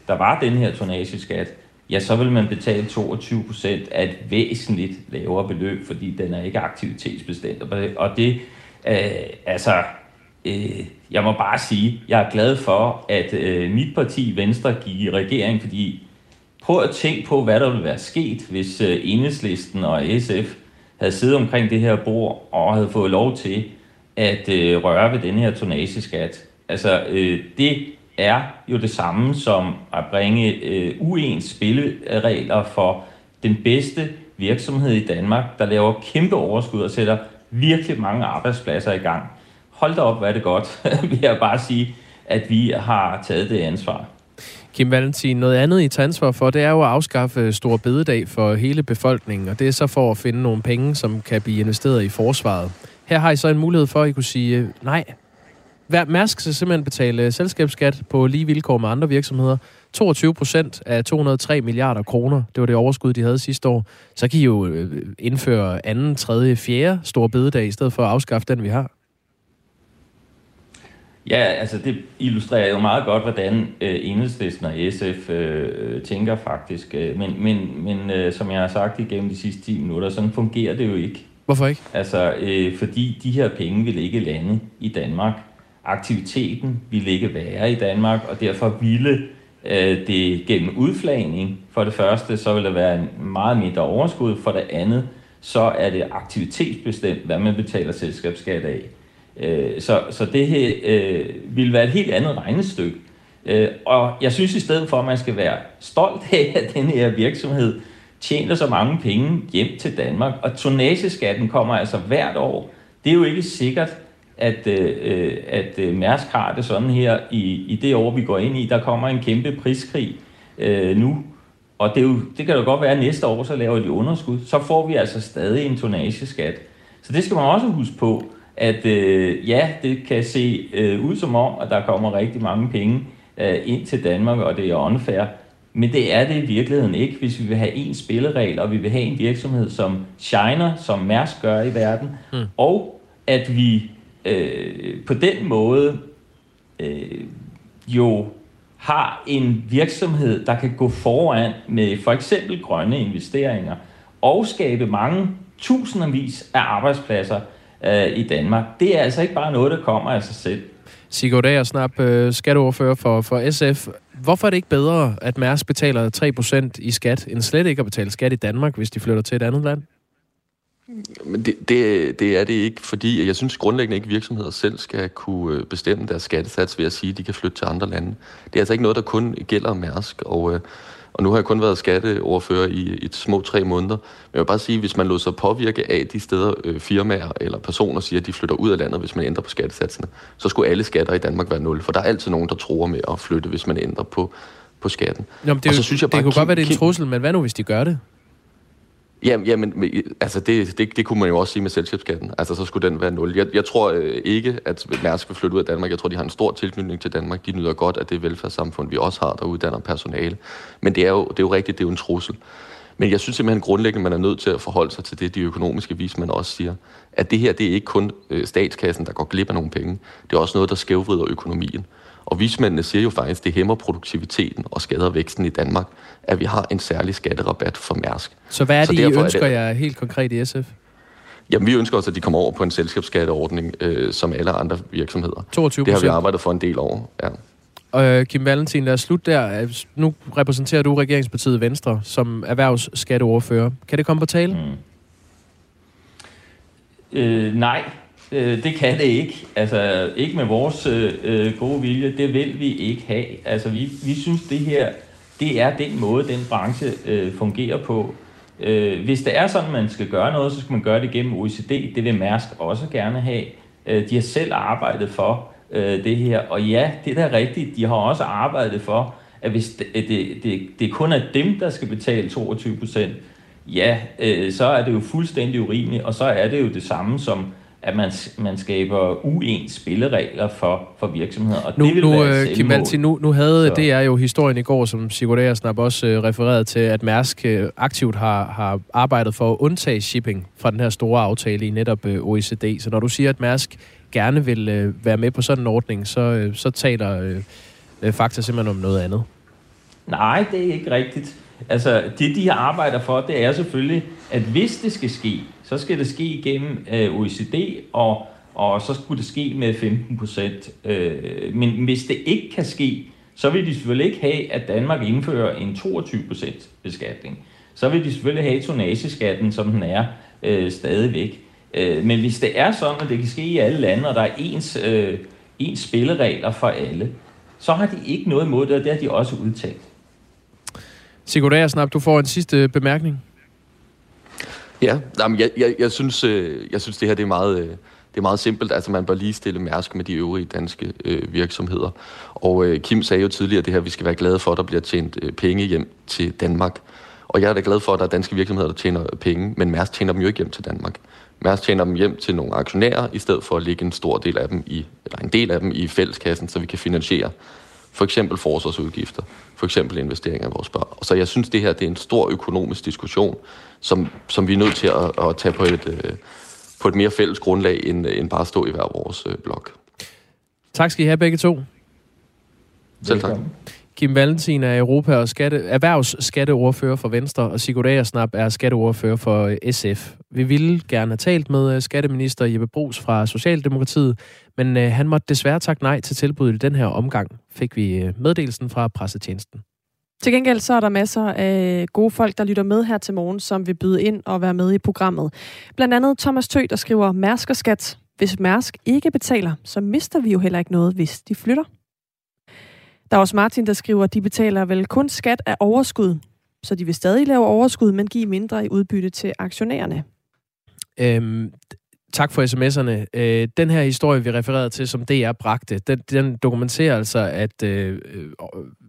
der var den her tonageskat, ja, så vil man betale 22 procent af et væsentligt lavere beløb, fordi den er ikke aktivitetsbestemt. Og det, øh, altså, øh, jeg må bare sige, jeg er glad for, at øh, mit parti Venstre gik i regering, fordi prøv at tænke på, hvad der ville være sket, hvis øh, Enhedslisten og SF havde siddet omkring det her bord og havde fået lov til at øh, røre ved den her tonageskat. Altså, øh, det er jo det samme som at bringe øh, uens spilleregler for den bedste virksomhed i Danmark, der laver kæmpe overskud og sætter virkelig mange arbejdspladser i gang. Hold da op, hvad er det godt, vil jeg bare sige, at vi har taget det ansvar. Kim Valentin, noget andet I tager ansvar for, det er jo at afskaffe øh, stor bededag for hele befolkningen, og det er så for at finde nogle penge, som kan blive investeret i forsvaret. Her har I så en mulighed for, at I kunne sige, øh, nej, hver Mærsk skal simpelthen betale øh, selskabsskat på lige vilkår med andre virksomheder. 22 procent af 203 milliarder kroner, det var det overskud, de havde sidste år. Så kan I jo indføre anden, tredje, fjerde store bededag, i stedet for at afskaffe den, vi har. Ja, altså det illustrerer jo meget godt, hvordan øh, Enhedslisten og SF øh, tænker faktisk. Øh, men men, men øh, som jeg har sagt igennem de sidste 10 minutter, sådan fungerer det jo ikke. Hvorfor ikke? Altså, øh, fordi de her penge vil ikke lande i Danmark. Aktiviteten vil ikke være i Danmark, og derfor ville øh, det gennem udflagning, for det første, så vil der være en meget mindre overskud. For det andet, så er det aktivitetsbestemt, hvad man betaler selskabsskat af. Øh, så, så det her øh, ville være et helt andet regnestykke. Øh, og jeg synes i stedet for, at man skal være stolt af, at den her virksomhed tjener så mange penge hjem til Danmark. Og tonnageskatten kommer altså hvert år. Det er jo ikke sikkert, at, øh, øh, at øh, Mærsk har det sådan her i, i det år, vi går ind i. Der kommer en kæmpe priskrig øh, nu, og det, er jo, det kan jo godt være, at næste år, så laver de underskud. Så får vi altså stadig en tonnageskat. Så det skal man også huske på, at øh, ja, det kan se øh, ud som om, at der kommer rigtig mange penge øh, ind til Danmark, og det er unfair. Men det er det i virkeligheden ikke, hvis vi vil have en spilleregel, og vi vil have en virksomhed, som shiner, som Mærsk gør i verden, mm. og at vi øh, på den måde øh, jo har en virksomhed, der kan gå foran med for eksempel grønne investeringer og skabe mange tusindvis af arbejdspladser øh, i Danmark. Det er altså ikke bare noget, der kommer af sig selv. Sigurd Agersnap, øh, skatteordfører for, for SF. Hvorfor er det ikke bedre, at Mærsk betaler 3% i skat, end slet ikke at betale skat i Danmark, hvis de flytter til et andet land? Men det, det, det er det ikke, fordi jeg synes grundlæggende ikke, at virksomheder selv skal kunne øh, bestemme deres skattesats ved at sige, at de kan flytte til andre lande. Det er altså ikke noget, der kun gælder Mærsk, og, øh, og nu har jeg kun været skatteordfører i, i små tre måneder. Men jeg vil bare sige, hvis man låser sig påvirke af de steder, øh, firmaer eller personer siger, at de flytter ud af landet, hvis man ændrer på skattesatsene, så skulle alle skatter i Danmark være nul. For der er altid nogen, der tror med at flytte, hvis man ændrer på, på skatten. Nå, det, og så synes jeg bare, det kunne godt være, det er en trussel, men hvad nu, hvis de gør det? Jamen, jamen altså det, det, det kunne man jo også sige med selskabsskatten. Altså, så skulle den være nul. Jeg, jeg tror øh, ikke, at Mærsk vil flytte ud af Danmark. Jeg tror, de har en stor tilknytning til Danmark. De nyder godt af det velfærdssamfund, vi også har, der uddanner personale. Men det er, jo, det er jo rigtigt, det er jo en trussel. Men jeg synes simpelthen grundlæggende, man er nødt til at forholde sig til det, de økonomiske vismænd også siger. At det her, det er ikke kun øh, statskassen, der går glip af nogle penge. Det er også noget, der skævvrider økonomien. Og vismændene siger jo faktisk, at det hæmmer produktiviteten og skader væksten i Danmark, at vi har en særlig skatterabat for Mærsk. Så hvad er det, I ønsker jer helt konkret i SF? Jamen, vi ønsker også, at de kommer over på en selskabsskatteordning, øh, som alle andre virksomheder. 22 Det har vi arbejdet for en del år, ja. Og øh, Kim Valentin, lad os slutte der. Nu repræsenterer du regeringspartiet Venstre som erhvervsskatteordfører. Kan det komme på tale? Mm. Øh, nej, Øh, det kan det ikke. Altså, ikke med vores øh, øh, gode vilje. Det vil vi ikke have. Altså, vi, vi synes, det her, det er den måde, den branche øh, fungerer på. Øh, hvis det er sådan, man skal gøre noget, så skal man gøre det gennem OECD. Det vil Mærsk også gerne have. Øh, de har selv arbejdet for øh, det her. Og ja, det er da rigtigt. De har også arbejdet for, at hvis det, det, det, det kun er dem, der skal betale 22 procent, ja, øh, så er det jo fuldstændig urimeligt. Og så er det jo det samme som at man, man skaber uens spilleregler for, for virksomheder. Og nu, det vil nu, være Kim Valti, nu, nu havde så. DR jo historien i går, som Sigurd Agersnap også uh, refererede til, at Mærsk uh, aktivt har, har arbejdet for at undtage shipping fra den her store aftale i netop uh, OECD. Så når du siger, at Mærsk gerne vil uh, være med på sådan en ordning, så, uh, så taler uh, Fakta simpelthen om noget andet. Nej, det er ikke rigtigt. Altså, det de arbejder for, det er selvfølgelig, at hvis det skal ske, så skal det ske igennem øh, OECD, og, og så skulle det ske med 15 procent. Øh, men hvis det ikke kan ske, så vil de selvfølgelig ikke have, at Danmark indfører en 22 procent beskatning. Så vil de selvfølgelig have tonageskatten, som den er øh, stadigvæk. Øh, men hvis det er sådan, at det kan ske i alle lande, og der er ens, øh, ens spilleregler for alle, så har de ikke noget imod det, og det har de også udtalt. Sigurd Aersnap, du får en sidste bemærkning. Ja, jamen, jeg, jeg, jeg, synes, øh, jeg synes, det her det er meget... Øh, det er meget simpelt. Altså, man bør lige stille Mærsk med de øvrige danske øh, virksomheder. Og øh, Kim sagde jo tidligere det her, at vi skal være glade for, at der bliver tjent øh, penge hjem til Danmark. Og jeg er da glad for, at der er danske virksomheder, der tjener øh, penge, men Mærsk tjener dem jo ikke hjem til Danmark. Mærsk tjener dem hjem til nogle aktionærer, i stedet for at lægge en stor del af dem i, eller en del af dem i fælleskassen, så vi kan finansiere for eksempel forsvarsudgifter, for eksempel investeringer i vores børn. Og så jeg synes, det her det er en stor økonomisk diskussion, som, som vi er nødt til at, at tage på et, øh, på et mere fælles grundlag, end, end bare at stå i hver vores øh, blok. Tak skal I have begge to. Selv tak. Kim Valentin er Europa- og skatte, erhvervsskatteordfører for Venstre, og Sigurd Agersnap er skatteordfører for øh, SF. Vi ville gerne have talt med skatteminister Jeppe Brugs fra Socialdemokratiet, men øh, han måtte desværre takke nej til tilbuddet i den her omgang, fik vi øh, meddelelsen fra pressetjenesten. Til gengæld så er der masser af gode folk, der lytter med her til morgen, som vil byde ind og være med i programmet. Blandt andet Thomas Tø, der skriver Mærsk og Skat. Hvis Mærsk ikke betaler, så mister vi jo heller ikke noget, hvis de flytter. Der er også Martin, der skriver, at de betaler vel kun skat af overskud, så de vil stadig lave overskud, men give mindre i udbytte til aktionærerne. Øhm, tak for sms'erne. Øh, den her historie, vi refererede til, som DR bragte, den, den dokumenterer altså, at øh, øh,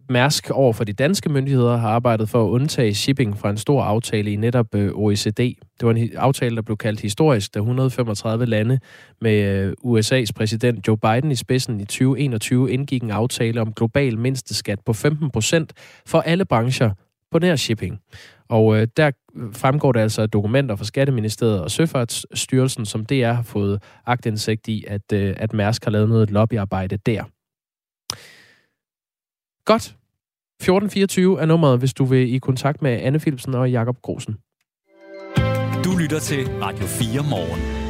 Mærsk over for de danske myndigheder har arbejdet for at undtage shipping fra en stor aftale i netop øh, OECD. Det var en aftale, der blev kaldt historisk, da 135 lande med øh, USA's præsident Joe Biden i spidsen i 2021 indgik en aftale om global mindsteskat på 15 procent for alle brancher på nær shipping. Og øh, der øh, fremgår det altså dokumenter fra Skatteministeriet og Søfartsstyrelsen, som DR har fået agtindsigt i, at, øh, at Mærsk har lavet noget lobbyarbejde der. Godt. 1424 er nummeret, hvis du vil i kontakt med Anne Philipsen og Jakob Grosen. Du lytter til Radio 4 morgen.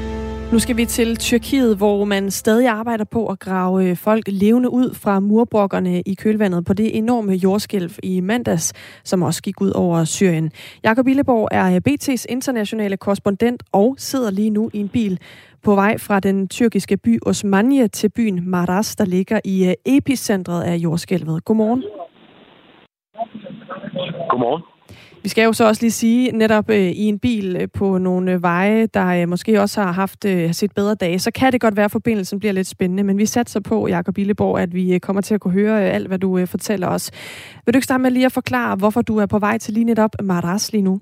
Nu skal vi til Tyrkiet, hvor man stadig arbejder på at grave øh, folk levende ud fra murbrokkerne i kølvandet på det enorme jordskælv i mandags, som også gik ud over Syrien. Jakob Illeborg er øh, BT's internationale korrespondent og sidder lige nu i en bil på vej fra den tyrkiske by Osmaniye til byen Maras, der ligger i øh, epicentret af jordskælvet. Godmorgen. Godmorgen. Vi skal jo så også lige sige, netop øh, i en bil øh, på nogle øh, veje, der øh, måske også har haft øh, set bedre dage, så kan det godt være, at forbindelsen bliver lidt spændende. Men vi satser på, Jakob Illeborg, at vi øh, kommer til at kunne høre øh, alt, hvad du øh, fortæller os. Vil du ikke starte med lige at forklare, hvorfor du er på vej til lige netop Maras lige nu?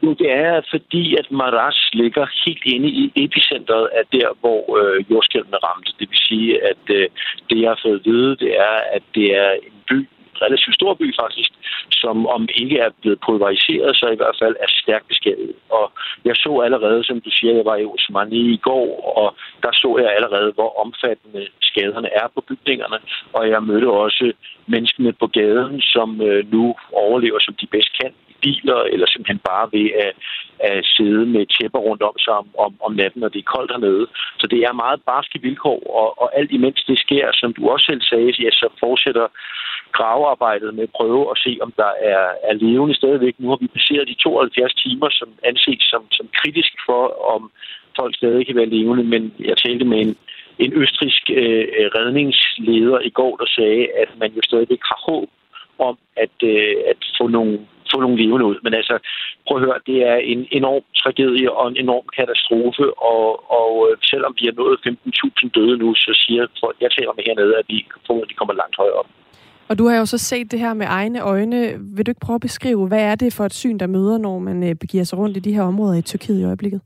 Det er fordi, at Maras ligger helt inde i epicentret af der, hvor øh, jordskælvene ramte. Det vil sige, at øh, det, jeg har fået at vide, det er, at det er en by, relativt stor by faktisk, som om ikke er blevet pulveriseret, så i hvert fald er stærkt beskadiget. Og jeg så allerede, som du siger, jeg var i Osmani i går, og der så jeg allerede, hvor omfattende skaderne er på bygningerne. Og jeg mødte også menneskene på gaden, som øh, nu overlever, som de bedst kan i biler, eller simpelthen bare ved at, at sidde med tæpper rundt om sig om, om, om natten, når det er koldt hernede. Så det er meget barske vilkår, og, og alt imens det sker, som du også selv sagde, ja, så fortsætter gravearbejdet med at prøve at se, om der er, er levende stadigvæk. Nu har vi passeret de 72 timer, som anses som, som kritisk for, om folk stadig kan være levende. Men jeg talte med en, en østrisk øh, redningsleder i går, der sagde, at man jo stadigvæk har håb om at, øh, at få nogle få nogle levende ud. Men altså, prøv at høre, det er en enorm tragedie og en enorm katastrofe, og, og øh, selvom vi har nået 15.000 døde nu, så siger folk, jeg taler med hernede, at vi de kommer langt højere op. Og du har jo så set det her med egne øjne. Vil du ikke prøve at beskrive, hvad er det for et syn, der møder, når man øh, begiver sig rundt i de her områder i Tyrkiet i øjeblikket?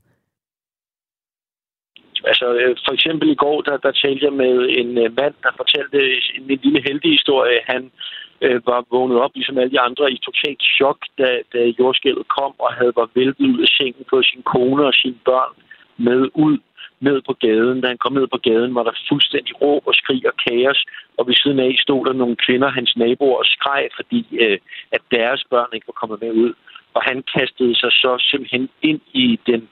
Altså, øh, for eksempel i går, der, der talte jeg med en mand, der fortalte en, en lille heldig historie. Han øh, var vågnet op, ligesom alle de andre, i totalt chok, da, da jordskælvet kom, og havde var væltet ud af sengen på sin kone og sine børn med ud ned på gaden. Da han kom ned på gaden, var der fuldstændig råb og skrig og kaos, og ved siden af stod der nogle kvinder, hans naboer, og skreg, fordi øh, at deres børn ikke var kommet med ud. Og han kastede sig så simpelthen ind i den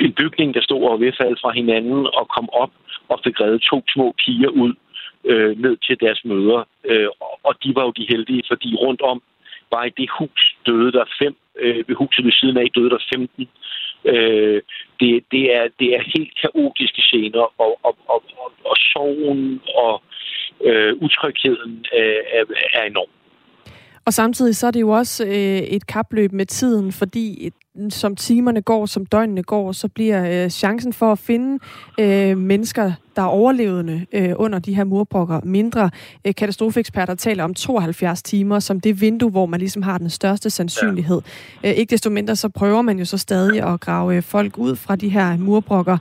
en bygning, der stod og ved fra hinanden, og kom op og fik reddet to små piger ud øh, ned til deres møder. Øh, og de var jo de heldige, fordi rundt om bare i det hus døde der fem. Øh, ved huset ved siden af døde der 15. Øh, det, det, er, det er helt kaotiske scener, og, og, og, og, og sorgen og øh, utrygheden øh, er, er enorm. Og samtidig så er det jo også øh, et kapløb med tiden, fordi som timerne går, som døgnene går, så bliver øh, chancen for at finde øh, mennesker, der er overlevende øh, under de her murbrokker, mindre. Øh, katastrofeeksperter taler om 72 timer som det vindue, hvor man ligesom har den største sandsynlighed. Ja. Øh, ikke desto mindre, så prøver man jo så stadig at grave øh, folk ud fra de her murbrokker.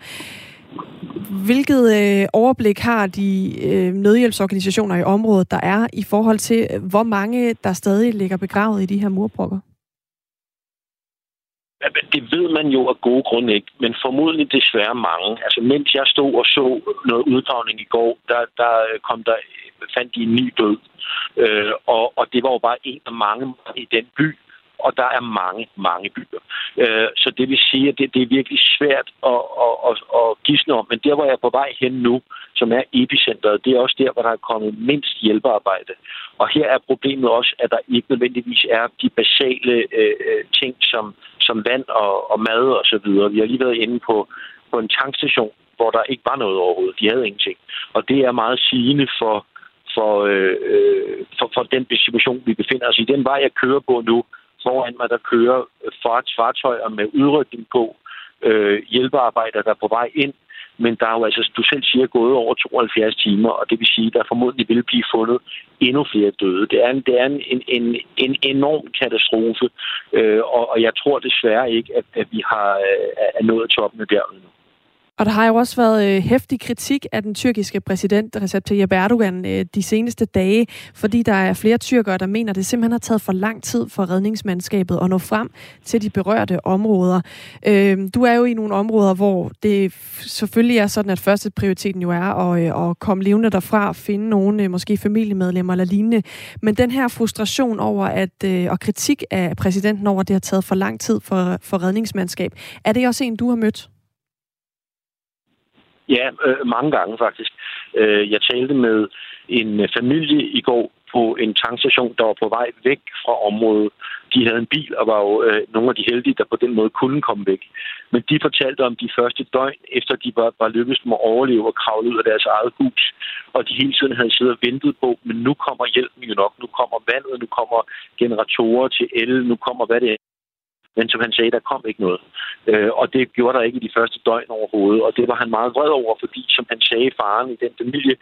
Hvilket øh, overblik har de øh, nødhjælpsorganisationer i området, der er i forhold til, øh, hvor mange der stadig ligger begravet i de her murbrokker? Det ved man jo af gode grunde ikke, men formodentlig desværre mange. Altså, mens jeg stod og så noget udgravning i går, der, der øh, kom der, øh, fandt de en ny død. Øh, og, og det var jo bare en af mange i den by, og der er mange, mange byer. Øh, så det vil sige, at det, det er virkelig svært at, at, at, at gisne om. Men der, hvor jeg er på vej hen nu, som er epicentret, det er også der, hvor der er kommet mindst hjælpearbejde. Og her er problemet også, at der ikke nødvendigvis er de basale øh, øh ting som, som vand og, og mad og så videre. Vi har lige været inde på på en tankstation, hvor der ikke var noget overhovedet. De havde ingenting. Og det er meget sigende for, for, øh, øh for, for den situation, vi befinder os i. Den vej, jeg kører på nu, foran mig, der kører fartøjer med udrykning på, øh, hjælpearbejder, der er på vej ind, men der er jo altså, du selv siger, gået over 72 timer, og det vil sige, at der formodentlig vil blive fundet endnu flere døde. Det er en, det er en, en, en, en enorm katastrofe, øh, og, og jeg tror desværre ikke, at, at vi har øh, er nået toppen af bjerget nu. Og der har jo også været hæftig øh, kritik af den tyrkiske præsident Recep Tayyip Erdogan øh, de seneste dage, fordi der er flere tyrkere, der mener, at det simpelthen har taget for lang tid for redningsmandskabet at nå frem til de berørte områder. Øh, du er jo i nogle områder, hvor det selvfølgelig er sådan, at første prioriteten jo er at, øh, at komme levende derfra, finde nogle, øh, måske familiemedlemmer eller lignende. Men den her frustration over at, øh, og kritik af præsidenten over, at det har taget for lang tid for, for redningsmandskab, er det også en, du har mødt? Ja, øh, mange gange faktisk. Øh, jeg talte med en øh, familie i går på en tankstation, der var på vej væk fra området. De havde en bil og var jo øh, nogle af de heldige, der på den måde kunne komme væk. Men de fortalte om de første døgn, efter de var, var lykkedes med at overleve og kravle ud af deres eget hus. Og de hele tiden havde siddet og ventet på, men nu kommer hjælpen jo nok. Nu kommer vandet, nu kommer generatorer til el, nu kommer hvad det er men som han sagde, der kom ikke noget. Øh, og det gjorde der ikke i de første døgn overhovedet. Og det var han meget vred over, fordi som han sagde, faren i den familie,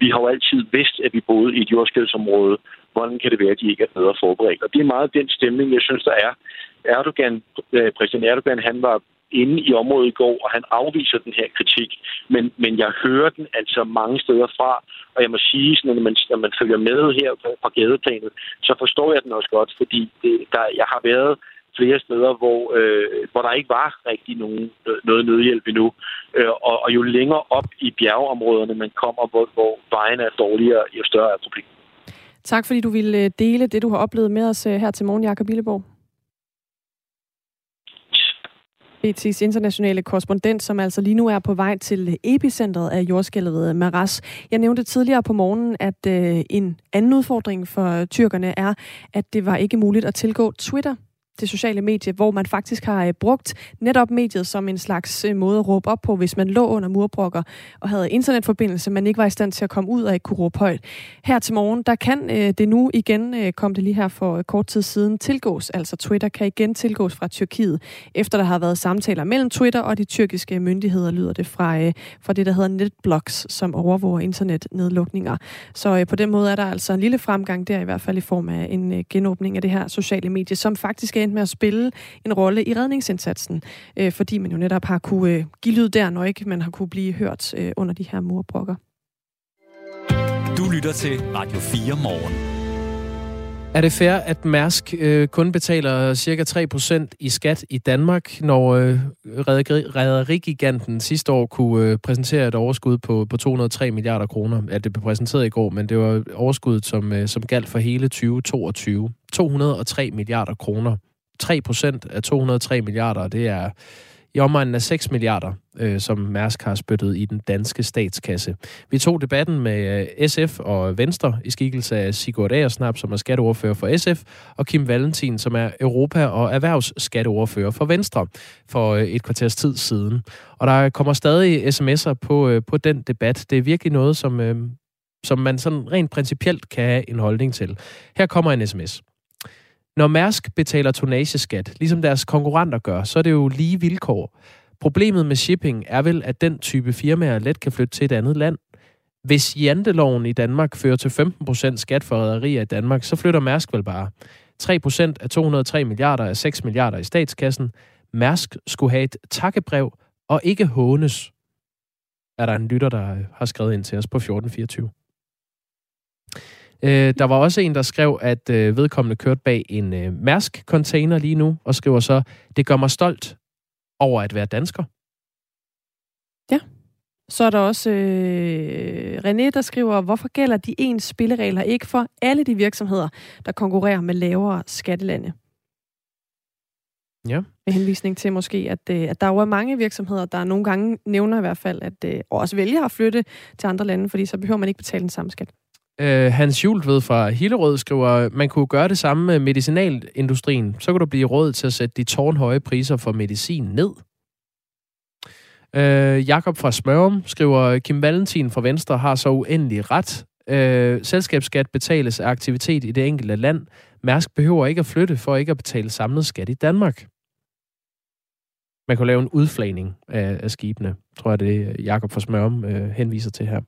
vi har jo altid vidst, at vi boede i et jordskældsområde. Hvordan kan det være, at de ikke er bedre forberedt? Og det er meget den stemning, jeg synes, der er. Erdogan, øh, præsident Erdogan, han var inde i området i går, og han afviser den her kritik. Men, men jeg hører den altså mange steder fra, og jeg må sige, sådan, når, man, når man følger med her på, på gadeplanet, så forstår jeg den også godt, fordi det, der, jeg har været flere steder, hvor, øh, hvor der ikke var rigtig nogen, øh, noget nødhjælp endnu. Øh, og, og jo længere op i bjergeområderne man kommer, hvor, hvor vejen er dårligere, jo større er problemet. Tak fordi du ville øh, dele det, du har oplevet med os øh, her til morgen, Jakob Billeborg. BT's internationale korrespondent, som altså lige nu er på vej til epicentret af jordskælvet Maras. Jeg nævnte tidligere på morgenen, at en anden udfordring for tyrkerne er, at det var ikke muligt at tilgå Twitter det sociale medie, hvor man faktisk har øh, brugt netop mediet som en slags øh, måde at råbe op på, hvis man lå under murbrokker og havde internetforbindelse, man ikke var i stand til at komme ud og ikke kunne råbe højt. Her til morgen, der kan øh, det nu igen, kom det lige her for kort tid siden, tilgås. Altså Twitter kan igen tilgås fra Tyrkiet, efter der har været samtaler mellem Twitter og de tyrkiske myndigheder, lyder det fra, fra det, der hedder netblocks, som overvåger internetnedlukninger. Så på den måde er der altså en lille fremgang der, i hvert fald i form af en genåbning af det her sociale medie, som faktisk er endte med at spille en rolle i redningsindsatsen, øh, fordi man jo netop har kunne øh, give lyd der, når ikke man har kunne blive hørt øh, under de her murbrokker. Du lytter til Radio 4 morgen. Er det fair, at Mærsk øh, kun betaler cirka 3% i skat i Danmark, når øh, rædderigiganten sidste år kunne øh, præsentere et overskud på, på 203 milliarder kroner? Ja, det blev præsenteret i går, men det var overskuddet, som, øh, som galt for hele 2022. 203 milliarder kroner. 3 procent af 203 milliarder, det er i omegnen af 6 milliarder, øh, som Mærsk har spyttet i den danske statskasse. Vi tog debatten med øh, SF og Venstre i skikkelse af Sigurd Aersnap, som er skatteordfører for SF, og Kim Valentin, som er Europa- og erhvervsskatteordfører for Venstre for øh, et kvarters tid siden. Og der kommer stadig sms'er på, øh, på den debat. Det er virkelig noget, som, øh, som man sådan rent principielt kan have en holdning til. Her kommer en sms. Når Mærsk betaler tonageskat, ligesom deres konkurrenter gør, så er det jo lige vilkår. Problemet med shipping er vel, at den type firmaer let kan flytte til et andet land. Hvis janteloven i Danmark fører til 15% skat for rædderier i Danmark, så flytter Mærsk vel bare. 3% af 203 milliarder er 6 milliarder i statskassen. Mærsk skulle have et takkebrev og ikke hånes. Er der en lytter, der øh, har skrevet ind til os på 1424. Øh, der var også en, der skrev, at øh, vedkommende kørte bag en øh, Mærsk-container lige nu, og skriver så, det gør mig stolt over at være dansker. Ja. Så er der også øh, René, der skriver, hvorfor gælder de ens spilleregler ikke for alle de virksomheder, der konkurrerer med lavere skattelande? Ja. Med henvisning til måske, at, øh, at der jo er mange virksomheder, der nogle gange nævner i hvert fald, at øh, også vælger at flytte til andre lande, fordi så behøver man ikke betale den samme skat. Uh, Hans Jultved fra Hillerød skriver, man kunne gøre det samme med medicinalindustrien. Så kunne du blive råd til at sætte de tårnhøje priser for medicin ned. Øh, Jakob fra Smørum skriver, Kim Valentin fra Venstre har så uendelig ret. Øh, selskabsskat betales af aktivitet i det enkelte land. Mærsk behøver ikke at flytte for ikke at betale samlet skat i Danmark. Man kan lave en udflagning af, af skibene, tror jeg, det Jakob fra Smørum øh, henviser til her.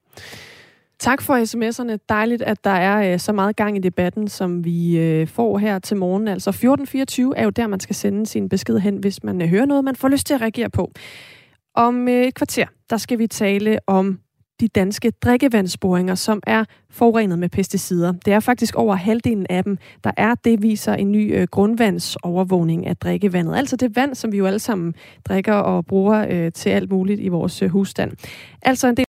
Tak for sms'erne. Dejligt, at der er øh, så meget gang i debatten, som vi øh, får her til morgen. Altså 1424 er jo der, man skal sende sin besked hen, hvis man øh, hører noget, man får lyst til at reagere på. Om øh, et kvarter, der skal vi tale om de danske drikkevandsboringer, som er forurenet med pesticider. Det er faktisk over halvdelen af dem, der er. Det viser en ny øh, grundvandsovervågning af drikkevandet. Altså det vand, som vi jo alle sammen drikker og bruger øh, til alt muligt i vores øh, husstand. Altså en del